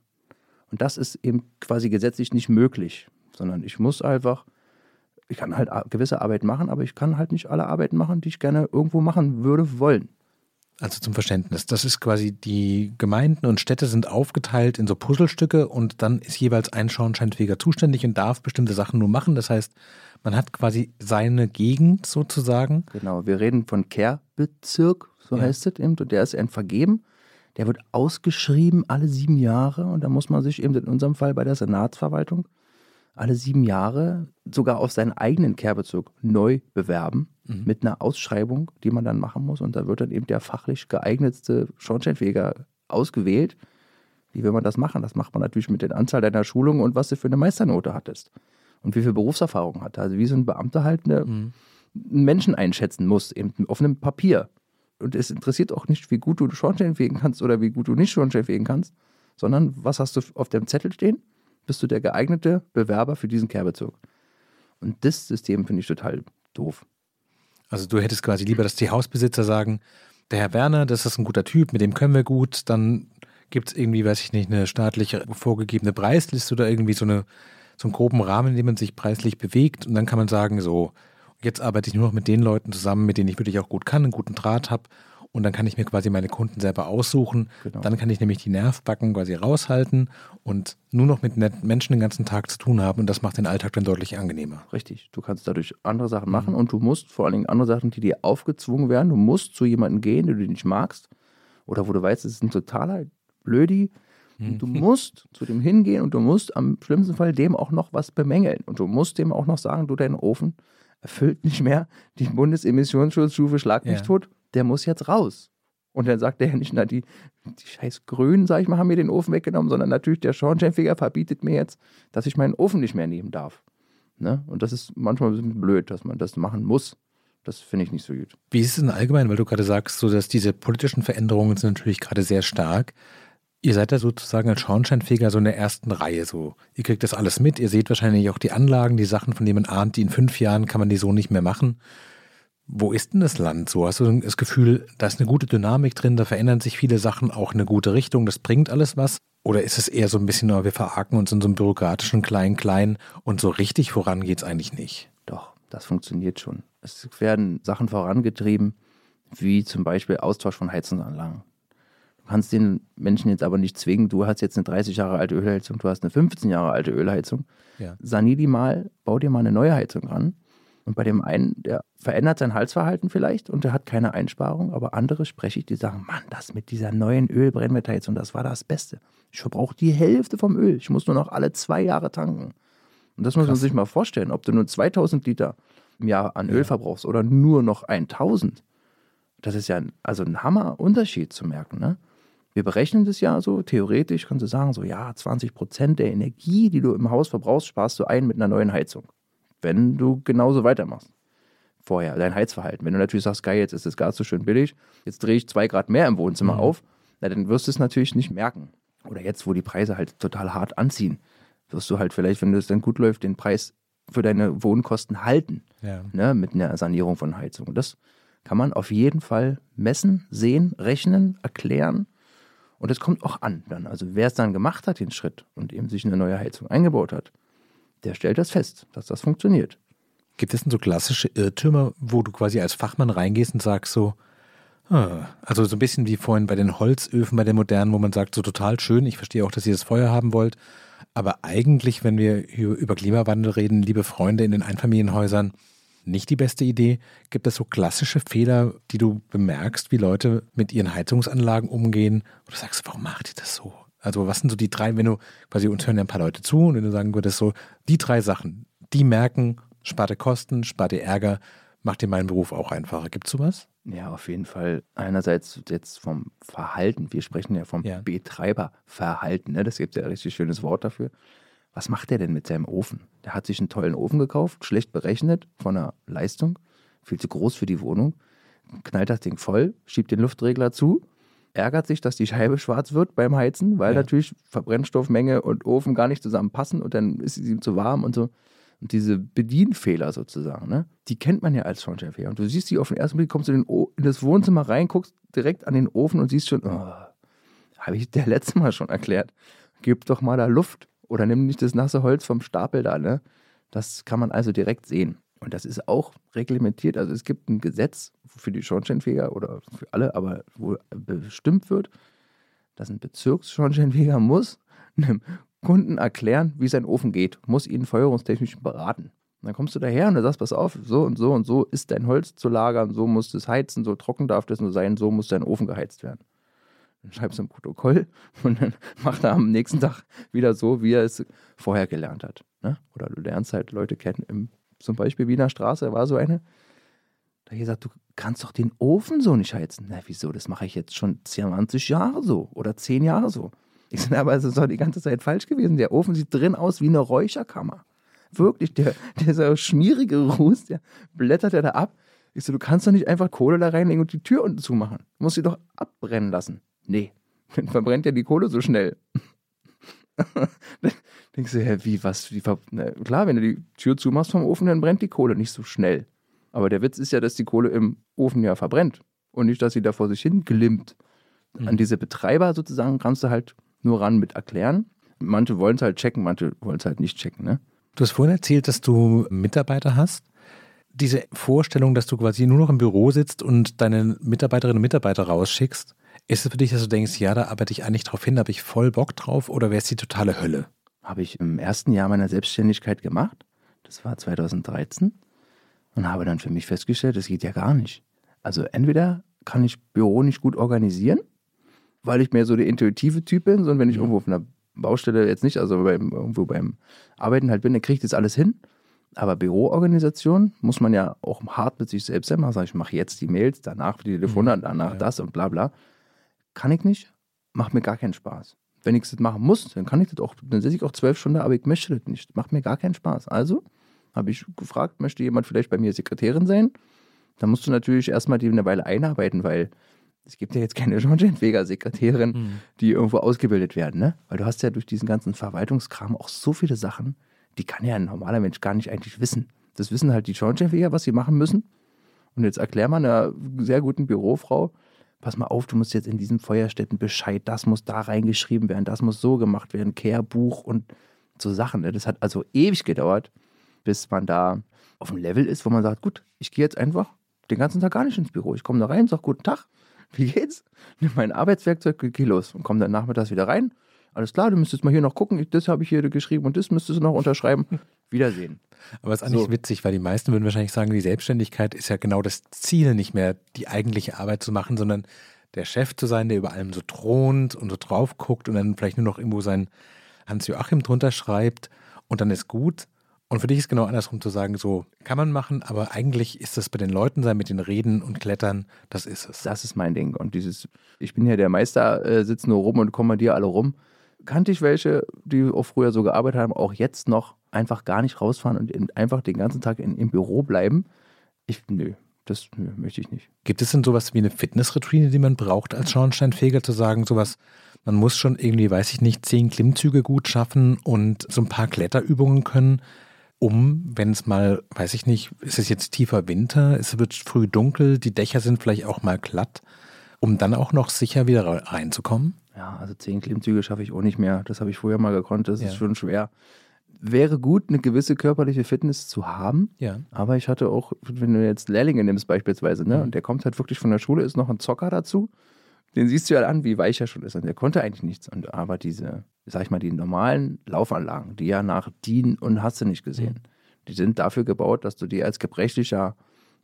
[SPEAKER 3] Und das ist eben quasi gesetzlich nicht möglich, sondern ich muss einfach, ich kann halt gewisse Arbeiten machen, aber ich kann halt nicht alle Arbeiten machen, die ich gerne irgendwo machen würde wollen.
[SPEAKER 2] Also zum Verständnis, das ist quasi, die Gemeinden und Städte sind aufgeteilt in so Puzzlestücke und dann ist jeweils ein Schornsteinfeger zuständig und darf bestimmte Sachen nur machen. Das heißt, man hat quasi seine Gegend sozusagen.
[SPEAKER 3] Genau, wir reden von Kehrbezirk, so ja. heißt es eben, und der ist eben vergeben. Der wird ausgeschrieben alle sieben Jahre und da muss man sich eben in unserem Fall bei der Senatsverwaltung alle sieben Jahre sogar auf seinen eigenen Kehrbezirk neu bewerben mhm. mit einer Ausschreibung, die man dann machen muss. Und da wird dann eben der fachlich geeignetste Schornsteinfeger ausgewählt. Wie will man das machen? Das macht man natürlich mit der Anzahl deiner Schulungen und was du für eine Meisternote hattest. Und wie viel Berufserfahrung hat. Also wie so ein Beamter halt eine, mhm. einen Menschen einschätzen muss, eben auf einem Papier. Und es interessiert auch nicht, wie gut du Schornstein fegen kannst oder wie gut du nicht Schornstein fegen kannst, sondern was hast du auf dem Zettel stehen? Bist du der geeignete Bewerber für diesen Kehrbezirk? Und das System finde ich total doof.
[SPEAKER 2] Also du hättest quasi lieber, dass die Hausbesitzer sagen, der Herr Werner, das ist ein guter Typ, mit dem können wir gut, dann gibt es irgendwie, weiß ich nicht, eine staatlich vorgegebene Preisliste oder irgendwie so, eine, so einen groben Rahmen, in dem man sich preislich bewegt und dann kann man sagen, so, jetzt arbeite ich nur noch mit den Leuten zusammen, mit denen ich wirklich auch gut kann, einen guten Draht habe und dann kann ich mir quasi meine Kunden selber aussuchen. Genau. Dann kann ich nämlich die Nervbacken quasi raushalten und nur noch mit Menschen den ganzen Tag zu tun haben und das macht den Alltag dann deutlich angenehmer.
[SPEAKER 3] Richtig, du kannst dadurch andere Sachen machen mhm. und du musst vor allen Dingen andere Sachen, die dir aufgezwungen werden, du musst zu jemandem gehen, den du nicht magst oder wo du weißt, es ist ein totaler Blödi. Mhm. Du musst zu dem hingehen und du musst am schlimmsten Fall dem auch noch was bemängeln und du musst dem auch noch sagen, du, dein Ofen erfüllt nicht mehr die Bundesemissionsschutzstufe Schlag mich ja. tot der muss jetzt raus. Und dann sagt er ja nicht, na, die, die scheiß Grünen, sag ich mal, haben mir den Ofen weggenommen, sondern natürlich der Schornsteinfeger verbietet mir jetzt, dass ich meinen Ofen nicht mehr nehmen darf. Ne? Und das ist manchmal ein bisschen blöd, dass man das machen muss. Das finde ich nicht so gut.
[SPEAKER 2] Wie ist es denn allgemein, weil du gerade sagst, so dass diese politischen Veränderungen sind natürlich gerade sehr stark. Ihr seid da sozusagen als Schornsteinfeger so in der ersten Reihe. So. Ihr kriegt das alles mit, ihr seht wahrscheinlich auch die Anlagen, die Sachen, von denen man ahnt, die in fünf Jahren kann man die so nicht mehr machen. Wo ist denn das Land so? Hast du das Gefühl, da ist eine gute Dynamik drin, da verändern sich viele Sachen, auch eine gute Richtung, das bringt alles was? Oder ist es eher so ein bisschen, wir verarken uns in so einem bürokratischen Klein-Klein und so richtig voran geht es eigentlich nicht?
[SPEAKER 3] Doch, das funktioniert schon. Es werden Sachen vorangetrieben, wie zum Beispiel Austausch von Heizungsanlagen. Du kannst den Menschen jetzt aber nicht zwingen, du hast jetzt eine 30 Jahre alte Ölheizung, du hast eine 15 Jahre alte Ölheizung. Ja. Sanier die mal, bau dir mal eine neue Heizung ran und bei dem einen, der verändert sein Halsverhalten vielleicht und der hat keine Einsparung, aber andere spreche ich, die sagen, Mann, das mit dieser neuen Ölbrennmetallheizung, das war das Beste. Ich verbrauche die Hälfte vom Öl. Ich muss nur noch alle zwei Jahre tanken. Und das muss Krass. man sich mal vorstellen, ob du nur 2000 Liter im Jahr an ja. Öl verbrauchst oder nur noch 1000. Das ist ja ein, also ein Hammerunterschied zu merken. Ne? Wir berechnen das ja so, theoretisch kannst du sagen, so ja, 20 Prozent der Energie, die du im Haus verbrauchst, sparst du ein mit einer neuen Heizung wenn du genauso weitermachst. Vorher, dein Heizverhalten. Wenn du natürlich sagst, geil, jetzt ist das Gas so schön billig, jetzt drehe ich zwei Grad mehr im Wohnzimmer mhm. auf, na, dann wirst du es natürlich nicht merken. Oder jetzt, wo die Preise halt total hart anziehen, wirst du halt vielleicht, wenn es dann gut läuft, den Preis für deine Wohnkosten halten. Ja. Ne, mit einer Sanierung von Heizung. Und das kann man auf jeden Fall messen, sehen, rechnen, erklären. Und es kommt auch an dann. Also wer es dann gemacht hat, den Schritt und eben sich eine neue Heizung eingebaut hat, der stellt das fest, dass das funktioniert.
[SPEAKER 2] Gibt es denn so klassische Irrtümer, wo du quasi als Fachmann reingehst und sagst so, ah, also so ein bisschen wie vorhin bei den Holzöfen, bei den modernen, wo man sagt, so total schön, ich verstehe auch, dass ihr das Feuer haben wollt, aber eigentlich, wenn wir über Klimawandel reden, liebe Freunde in den Einfamilienhäusern, nicht die beste Idee. Gibt es so klassische Fehler, die du bemerkst, wie Leute mit ihren Heizungsanlagen umgehen? Du sagst, warum macht ihr das so? Also was sind so die drei, wenn du quasi uns hören ja ein paar Leute zu und wenn du sagen würdest, so die drei Sachen, die merken, spart dir Kosten, spart dir Ärger, macht dir meinen Beruf auch einfacher. Gibt es sowas?
[SPEAKER 3] Ja, auf jeden Fall. Einerseits jetzt vom Verhalten. Wir sprechen ja vom
[SPEAKER 2] Ja.
[SPEAKER 3] Betreiberverhalten. Ne? Das gibt ja ein richtig schönes Wort dafür. Was macht der denn mit seinem Ofen? Der hat sich einen tollen Ofen gekauft, schlecht berechnet von der Leistung, viel zu groß für die Wohnung, knallt das Ding voll, schiebt den Luftregler zu, ärgert sich, dass die Scheibe schwarz wird beim Heizen, weil
[SPEAKER 2] Ja.
[SPEAKER 3] natürlich Verbrennstoffmenge und Ofen gar nicht zusammenpassen und dann ist es ihm zu warm und so. Und diese Bedienfehler sozusagen, ne, die kennt man ja als Schornsteinfeger. Und du siehst die auf den ersten Blick, kommst du in, in das Wohnzimmer rein, guckst direkt an den Ofen und siehst schon, oh, habe ich dir letztes Mal schon erklärt, gib doch mal da Luft oder nimm nicht das nasse Holz vom Stapel da. Ne? Das kann man also direkt sehen. Und das ist auch reglementiert. Also es gibt ein Gesetz für die Schornsteinfeger oder für alle, aber wo bestimmt wird, dass ein Bezirksschornsteinfeger muss einem Kunden erklären, wie sein Ofen geht, muss ihn feuerungstechnisch beraten. Und dann kommst du daher und du sagst, pass auf, so und so und so ist dein Holz zu lagern, so muss es heizen, so trocken darf das nur sein, so muss dein Ofen geheizt werden. Dann schreibst du ein Protokoll und dann macht er am nächsten Tag wieder so, wie er es vorher gelernt hat. Ne? Oder du lernst halt Leute kennen, im, zum Beispiel Wiener Straße war so eine, da hat gesagt, du kannst doch den Ofen so nicht heizen. Na, wieso? Das mache ich jetzt schon 20 Jahre so oder 10 Jahre so. Ich sage, aber es ist doch die ganze Zeit falsch gewesen. Der Ofen sieht drin aus wie eine Räucherkammer. Wirklich, der, dieser schmierige Ruß, der blättert er da ab. Ich so, du kannst doch nicht einfach Kohle da reinlegen und die Tür unten zumachen. Du musst sie doch abbrennen lassen. Nee, dann verbrennt ja die Kohle so schnell. Denkst du, hä, wie, was, wie, na, klar, wenn du die Tür zumachst vom Ofen, dann brennt die Kohle nicht so schnell. Aber der Witz ist ja, dass die Kohle im Ofen ja verbrennt und nicht, dass sie da vor sich hin glimmt. An diese Betreiber sozusagen kannst du halt nur ran mit erklären. Manche wollen es halt checken, manche wollen es halt nicht checken. Ne?
[SPEAKER 2] Du hast vorhin erzählt, dass du Mitarbeiter hast. Diese Vorstellung, dass du quasi nur noch im Büro sitzt und deine Mitarbeiterinnen und Mitarbeiter rausschickst, ist es für dich, dass du denkst, ja, da arbeite ich eigentlich drauf hin, da habe ich voll Bock drauf oder wäre es die totale Hölle?
[SPEAKER 3] Habe ich im ersten Jahr meiner Selbstständigkeit gemacht. Das war 2013. Und habe dann für mich festgestellt, das geht ja gar nicht. Also entweder kann ich Büro nicht gut organisieren, weil ich mehr so der intuitive Typ bin, sondern wenn ich irgendwo auf einer Baustelle jetzt nicht, also beim, irgendwo beim Arbeiten halt bin, dann kriege ich das alles hin. Aber Büroorganisation muss man ja auch hart mit sich selbst sein. Man sagt, ich mache jetzt die Mails, danach die Telefone, danach
[SPEAKER 2] ja.
[SPEAKER 3] das und bla bla. Kann ich nicht, macht mir gar keinen Spaß. Wenn ich das machen muss, dann kann ich das auch, dann sitze ich auch zwölf Stunden, aber ich möchte das nicht. Macht mir gar keinen Spaß. Also habe ich gefragt, möchte jemand vielleicht bei mir Sekretärin sein? Da musst du natürlich erstmal die eine Weile einarbeiten, weil es gibt ja jetzt keine Schornsteinfeger-Sekretärin, die irgendwo ausgebildet werden, ne? Weil du hast ja durch diesen ganzen Verwaltungskram auch so viele Sachen, die kann ja ein normaler Mensch gar nicht eigentlich wissen. Das wissen halt die Schornsteinfeger, was sie machen müssen. Und jetzt erklär mal einer sehr guten Bürofrau, pass mal auf, du musst jetzt in diesem Feuerstätten Bescheid, das muss da reingeschrieben werden, das muss so gemacht werden, Kehrbuch und so Sachen. Ne? Das hat also ewig gedauert, bis man da auf einem Level ist, wo man sagt, gut, ich gehe jetzt einfach den ganzen Tag gar nicht ins Büro. Ich komme da rein, sage guten Tag, wie geht's? Nimm mein Arbeitswerkzeug, geh los und komme dann nachmittags wieder rein. Alles klar, du müsstest mal hier noch gucken, das habe ich hier geschrieben und das müsstest du noch unterschreiben. Wiedersehen.
[SPEAKER 2] Aber es ist eigentlich
[SPEAKER 3] So.
[SPEAKER 2] witzig, weil die meisten würden wahrscheinlich sagen, die Selbstständigkeit ist ja genau das Ziel, nicht mehr die eigentliche Arbeit zu machen, sondern der Chef zu sein, der über allem so thront und so drauf guckt und dann vielleicht nur noch irgendwo sein Hans-Joachim drunter schreibt und dann ist gut. Und für dich ist genau andersrum zu sagen, so kann man machen, aber eigentlich ist das bei den Leuten sein, mit den Reden und Klettern, das ist es.
[SPEAKER 3] Das ist mein Ding. Und dieses, ich bin ja der Meister, äh, sitze nur rum und kommandiere alle rum. Kannte ich welche, die auch früher so gearbeitet haben, auch jetzt noch einfach gar nicht rausfahren und in, einfach den ganzen Tag in, im Büro bleiben? Ich, nö, das nö, möchte ich nicht.
[SPEAKER 2] Gibt es denn sowas wie eine Fitnessroutine, die man braucht als Schornsteinfeger, zu sagen, sowas, man muss schon irgendwie, weiß ich nicht, zehn Klimmzüge gut schaffen und so ein paar Kletterübungen können, um, wenn es mal, weiß ich nicht, ist es jetzt tiefer Winter, es wird früh dunkel, die Dächer sind vielleicht auch mal glatt, um dann auch noch sicher wieder reinzukommen?
[SPEAKER 3] Ja, also zehn Klimmzüge schaffe ich auch nicht mehr. Das habe ich früher mal gekonnt, das
[SPEAKER 2] Ja.
[SPEAKER 3] ist schon schwer. Wäre gut, eine gewisse körperliche Fitness zu haben.
[SPEAKER 2] Ja.
[SPEAKER 3] Aber ich hatte auch, wenn du jetzt Lehrlinge nimmst beispielsweise, ne,
[SPEAKER 2] Mhm.
[SPEAKER 3] und der kommt halt wirklich von der Schule, ist noch ein Zocker dazu, den siehst du ja an, wie weich er schon ist. Und der konnte eigentlich nichts. Und aber diese, sag ich mal, die normalen Laufanlagen, die ja nach DIN und hast du nicht gesehen, die sind dafür gebaut, dass du die als gebrechlicher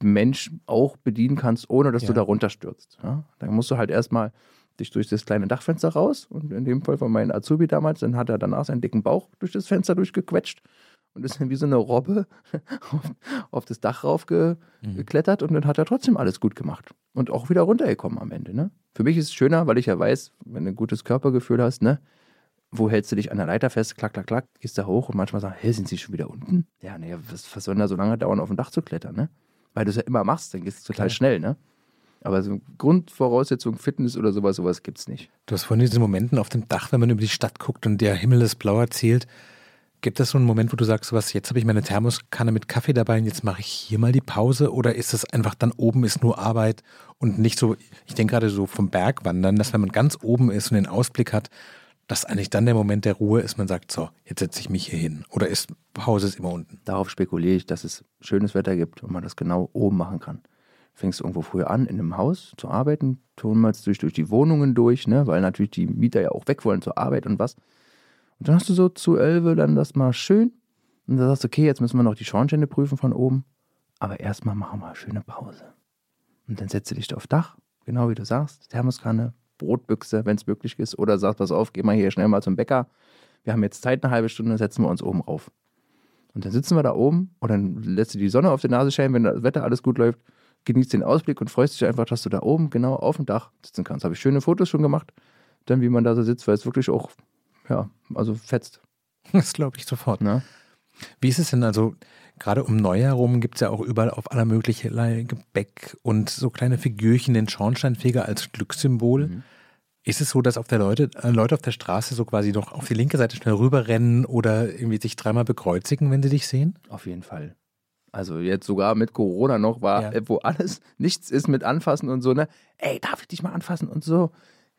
[SPEAKER 3] Mensch auch bedienen kannst, ohne dass
[SPEAKER 2] Ja.
[SPEAKER 3] du da runterstürzt. Ja? Dann musst du halt erstmal dich durch das kleine Dachfenster raus und in dem Fall von meinem Azubi damals, dann hat er danach seinen dicken Bauch durch das Fenster durchgequetscht und ist dann wie so eine Robbe auf, auf das Dach raufgeklettert und dann hat er trotzdem alles gut gemacht. Und auch wieder runtergekommen am Ende. Ne? Für mich ist es schöner, weil ich ja weiß, wenn du ein gutes Körpergefühl hast, ne, wo hältst du dich an der Leiter fest, klack, klack, klack, gehst da hoch und manchmal sagst, hey, sind sie schon wieder unten? Ja, nee, was, was soll denn da so lange dauern, auf dem Dach zu klettern, ne? Weil du es ja immer machst, dann gehst du total
[SPEAKER 2] Klar.
[SPEAKER 3] schnell, ne? Aber so Grundvoraussetzung, Fitness oder sowas, sowas gibt's nicht.
[SPEAKER 2] Du hast vorhin diese Momenten auf dem Dach, wenn man über die Stadt guckt und der Himmel ist blau erzählt. Gibt es so einen Moment, wo du sagst, was, jetzt habe ich meine Thermoskanne mit Kaffee dabei und jetzt mache ich hier mal die Pause? Oder ist es einfach dann oben ist nur Arbeit und nicht so, ich denke gerade so vom Bergwandern, dass wenn man ganz oben ist und den Ausblick hat, dass eigentlich dann der Moment der Ruhe ist, man sagt, so, jetzt setze ich mich hier hin. Oder ist Pause ist immer unten?
[SPEAKER 3] Darauf spekuliere ich, dass es schönes Wetter gibt und man das genau oben machen kann. Fängst du irgendwo früher an, in einem Haus zu arbeiten, tummelst durch, durch die Wohnungen durch, ne? weil natürlich die Mieter ja auch weg wollen zur Arbeit und was. Und dann hast du so zu elf dann das mal schön und dann sagst du, okay, jetzt müssen wir noch die Schornsteine prüfen von oben, aber erstmal machen wir eine schöne Pause. Und dann setzt du dich auf Dach, genau wie du sagst, Thermoskanne, Brotbüchse, wenn es möglich ist, oder sagst, pass auf, geh mal hier schnell mal zum Bäcker. Wir haben jetzt Zeit, eine halbe Stunde, setzen wir uns oben rauf. Und dann sitzen wir da oben und dann lässt du die Sonne auf die Nase scheinen, wenn das Wetter alles gut läuft, genießt den Ausblick und freust dich einfach, dass du da oben genau auf dem Dach sitzen kannst. Habe ich schöne Fotos schon gemacht, dann wie man da so sitzt, weil es wirklich auch, ja, also fetzt.
[SPEAKER 2] Das glaube ich sofort.
[SPEAKER 3] Ne?
[SPEAKER 2] Wie ist es denn also, gerade um Neujahr herum gibt es ja auch überall auf aller mögliche Gebäck und so kleine Figürchen, den Schornsteinfeger als Glückssymbol.
[SPEAKER 3] Mhm.
[SPEAKER 2] Ist es so, dass auf der Leute, äh, Leute auf der Straße so quasi noch auf die linke Seite schnell rüberrennen oder irgendwie sich dreimal bekreuzigen, wenn sie dich sehen?
[SPEAKER 3] Auf jeden Fall. Also jetzt sogar mit Corona noch war,
[SPEAKER 2] Ja.
[SPEAKER 3] wo alles nichts ist mit anfassen und so, ne? Ey, darf ich dich mal anfassen und so?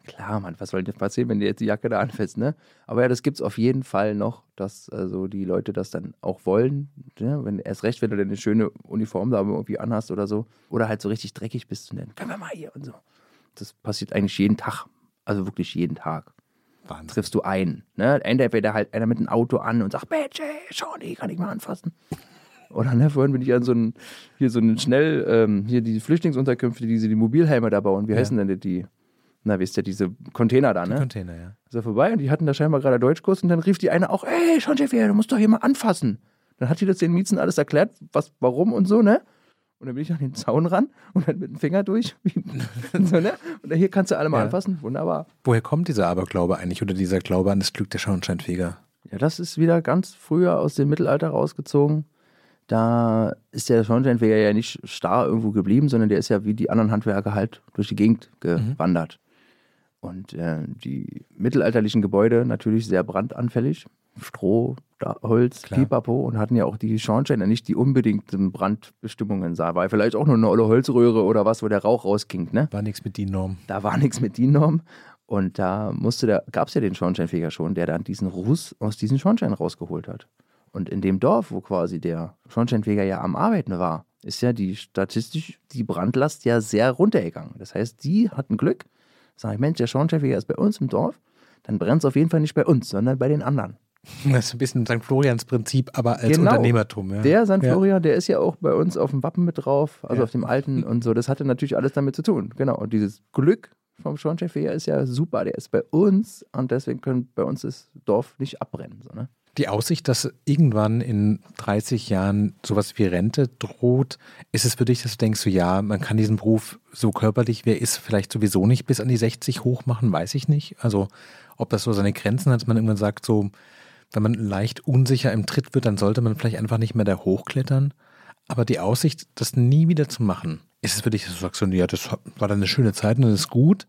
[SPEAKER 3] Klar, Mann, was soll denn passieren, wenn dir jetzt die Jacke da anfasst, ne? Aber ja, das gibt's auf jeden Fall noch, dass also die Leute das dann auch wollen. Ne? Wenn, erst recht, wenn du dann eine schöne Uniform da irgendwie anhast oder so. Oder halt so richtig dreckig bist und dann, können wir mal hier und so. Das passiert eigentlich jeden Tag. Also wirklich jeden Tag
[SPEAKER 2] Wahnsinn.
[SPEAKER 3] triffst du einen. Ne? Entweder halt einer mit einem Auto an und sagt, Mensch, ey, Shawnee, kann ich mal anfassen? Oder ne, vorhin bin ich an so einen, hier so einen schnell, ähm, hier die Flüchtlingsunterkünfte, diese die Mobilhelme da bauen. Wie
[SPEAKER 2] Ja.
[SPEAKER 3] heißen denn die- die? Na, wisst ihr, diese Container da,
[SPEAKER 2] Die
[SPEAKER 3] ne?
[SPEAKER 2] Container, ja.
[SPEAKER 3] Ist er vorbei und die hatten da scheinbar gerade Deutschkurs und dann rief die eine auch, ey, schon Chef, du musst doch hier mal anfassen. Dann hat die das den Miezen alles erklärt, was, warum und so, ne? Und dann bin ich an den Zaun ran und dann mit dem Finger durch. so, ne? Und hier kannst du alle mal
[SPEAKER 2] Ja.
[SPEAKER 3] anfassen. Wunderbar.
[SPEAKER 2] Woher kommt dieser Aberglaube eigentlich oder dieser Glaube an das Glück der Schornsteinfeger?
[SPEAKER 3] Ja, das ist wieder ganz früher aus dem Mittelalter rausgezogen. Da ist der Schornsteinfeger ja nicht starr irgendwo geblieben, sondern der ist ja wie die anderen Handwerker halt durch die Gegend gewandert. Und äh, die mittelalterlichen Gebäude natürlich sehr brandanfällig. Stroh, Holz,
[SPEAKER 2] Klar.
[SPEAKER 3] Pipapo und hatten ja auch die Schornsteine nicht die unbedingten Brandbestimmungen sah. War vielleicht auch nur eine olle Holzröhre oder was, wo der Rauch rausging, ne?
[SPEAKER 2] War nichts mit die Norm.
[SPEAKER 3] Da war nichts mit DIN-Norm. Und da musste der, gab es ja den Schornsteinfeger schon, der dann diesen Ruß aus diesen Schornstein rausgeholt hat. Und in dem Dorf, wo quasi der Schornsteinfeger ja am Arbeiten war, ist ja die statistisch die Brandlast ja sehr runtergegangen. Das heißt, die hatten Glück. Sag ich, Mensch, der Schornsteinfeger ist bei uns im Dorf, dann brennt es auf jeden Fall nicht bei uns, sondern bei den anderen.
[SPEAKER 2] Das ist ein bisschen St. Florians Prinzip, aber als
[SPEAKER 3] Genau.
[SPEAKER 2] Unternehmertum. Ja.
[SPEAKER 3] Der St.
[SPEAKER 2] Ja.
[SPEAKER 3] Florian, der ist ja auch bei uns auf dem Wappen mit drauf, also
[SPEAKER 2] Ja.
[SPEAKER 3] auf dem alten und so. Das hatte natürlich alles damit zu tun. Genau. Und dieses Glück vom Schornsteinfeger ist ja super. Der ist bei uns und deswegen können bei uns das Dorf nicht abbrennen. So, ne?
[SPEAKER 2] Die Aussicht, dass irgendwann in 30 Jahren sowas wie Rente droht, ist es für dich, dass du denkst, so, ja, man kann diesen Beruf so körperlich, wer ist, vielleicht sowieso nicht bis an die 60 hochmachen, weiß ich nicht. Also, ob das so seine Grenzen hat, dass man irgendwann sagt, so, wenn man leicht unsicher im Tritt wird, dann sollte man vielleicht einfach nicht mehr da hochklettern. Aber die Aussicht, das nie wieder zu machen, ist es für dich, dass du sagst, so, ja, das war dann eine schöne Zeit und das ist gut?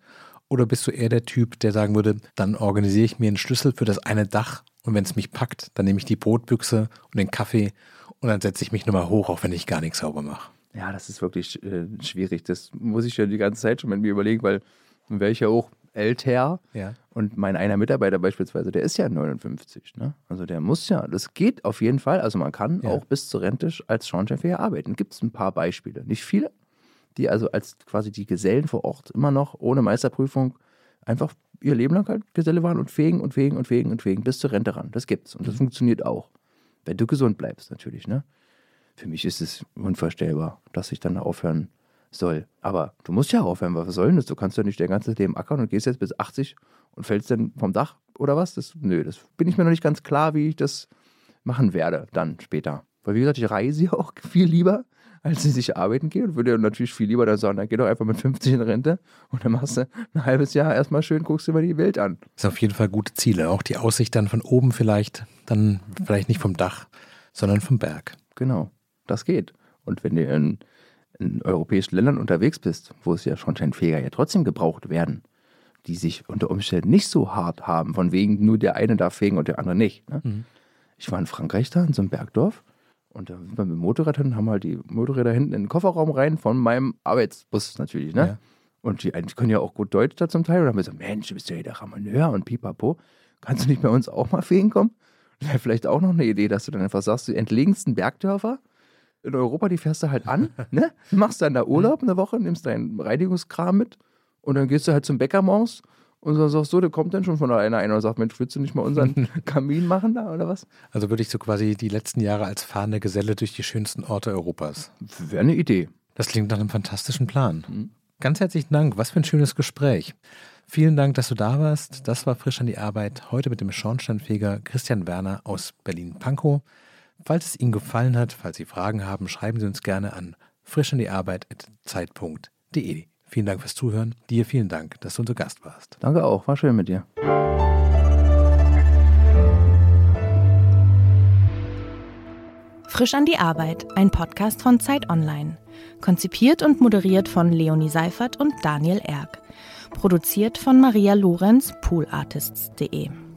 [SPEAKER 2] Oder bist du eher der Typ, der sagen würde, dann organisiere ich mir einen Schlüssel für das eine Dach und wenn es mich packt, dann nehme ich die Brotbüchse und den Kaffee und dann setze ich mich nochmal hoch, auch wenn ich gar nichts sauber mache.
[SPEAKER 3] Ja, das ist wirklich äh, schwierig. Das muss ich ja die ganze Zeit schon mit mir überlegen, weil dann wäre ich ja auch älter.
[SPEAKER 2] Ja.
[SPEAKER 3] Und mein einer Mitarbeiter beispielsweise, der ist ja 59. Ne? Also der muss ja, das geht auf jeden Fall. Also man kann
[SPEAKER 2] Ja.
[SPEAKER 3] auch bis zur Rente als Schornsteinfeger arbeiten. Gibt es ein paar Beispiele. Nicht viele, die also als quasi die Gesellen vor Ort immer noch ohne Meisterprüfung einfach ihr Leben lang halt Geselle waren und fegen und fegen und fegen und fegen bis zur Rente ran. Das gibt's und das funktioniert auch. Wenn du gesund bleibst, natürlich, ne? Für mich ist es unvorstellbar, dass ich dann aufhören soll. Aber du musst ja aufhören, was soll denn das? Du kannst ja nicht dein ganzes Leben ackern und gehst jetzt bis 80 und fällst dann vom Dach oder was? Das, nö, das bin ich mir noch nicht ganz klar, wie ich das machen werde, dann später. Weil wie gesagt, ich reise ja auch viel lieber, als dass ich arbeiten gehe und würde natürlich viel lieber dann sagen, dann geh doch einfach mit 50 in Rente und dann machst du ein halbes Jahr erstmal schön, guckst dir mal die Welt an.
[SPEAKER 2] Das sind auf jeden Fall gute Ziele. Auch die Aussicht dann von oben vielleicht, dann vielleicht nicht vom Dach, sondern vom Berg.
[SPEAKER 3] Genau, das geht. Und wenn du in, in europäischen Ländern unterwegs bist, wo es ja Schornsteinfeger ja trotzdem gebraucht werden, die sich unter Umständen nicht so hart haben, von wegen nur der eine darf fegen und der andere nicht. Ne? Mhm. Ich war in Frankreich da, in so einem Bergdorf, und da sind wir mit dem Motorrad hin, haben halt die Motorräder hinten in den Kofferraum rein von meinem Arbeitsbus natürlich, ne? Ja. Und die, die können ja auch gut Deutsch da zum Teil. Und dann haben wir so, Mensch, du bist ja hier der Ramoneur und pipapo. Kannst du nicht bei uns auch mal fegen kommen? Wäre vielleicht auch noch eine Idee, dass du dann einfach sagst, die entlegensten Bergdörfer in Europa, die fährst du halt an, ne? Machst dann da Urlaub eine Woche, nimmst deinen Reinigungskram mit und dann gehst du halt zum Bäcker morgens und dann sagst du, der kommt dann schon von alleine ein und sagt, Mensch, willst du nicht mal unseren Kamin machen da oder was?
[SPEAKER 2] Also würde ich so quasi die letzten Jahre als fahrende Geselle durch die schönsten Orte Europas.
[SPEAKER 3] Wäre eine Idee.
[SPEAKER 2] Das klingt nach einem fantastischen Plan. Mhm. Ganz herzlichen Dank, was für ein schönes Gespräch. Vielen Dank, dass du da warst. Das war frisch an die Arbeit. Heute mit dem Schornsteinfeger Christian Werner aus Berlin-Pankow. Falls es Ihnen gefallen hat, falls Sie Fragen haben, schreiben Sie uns gerne an frischandiarbeit.zeit.de. Vielen Dank fürs Zuhören. Dir vielen Dank, dass du unser Gast warst.
[SPEAKER 3] Danke auch, war schön mit dir.
[SPEAKER 1] Frisch an die Arbeit, ein Podcast von Zeit Online. Konzipiert und moderiert von Leonie Seifert und Daniel Erck. Produziert von Maria Lorenz, poolartists.de.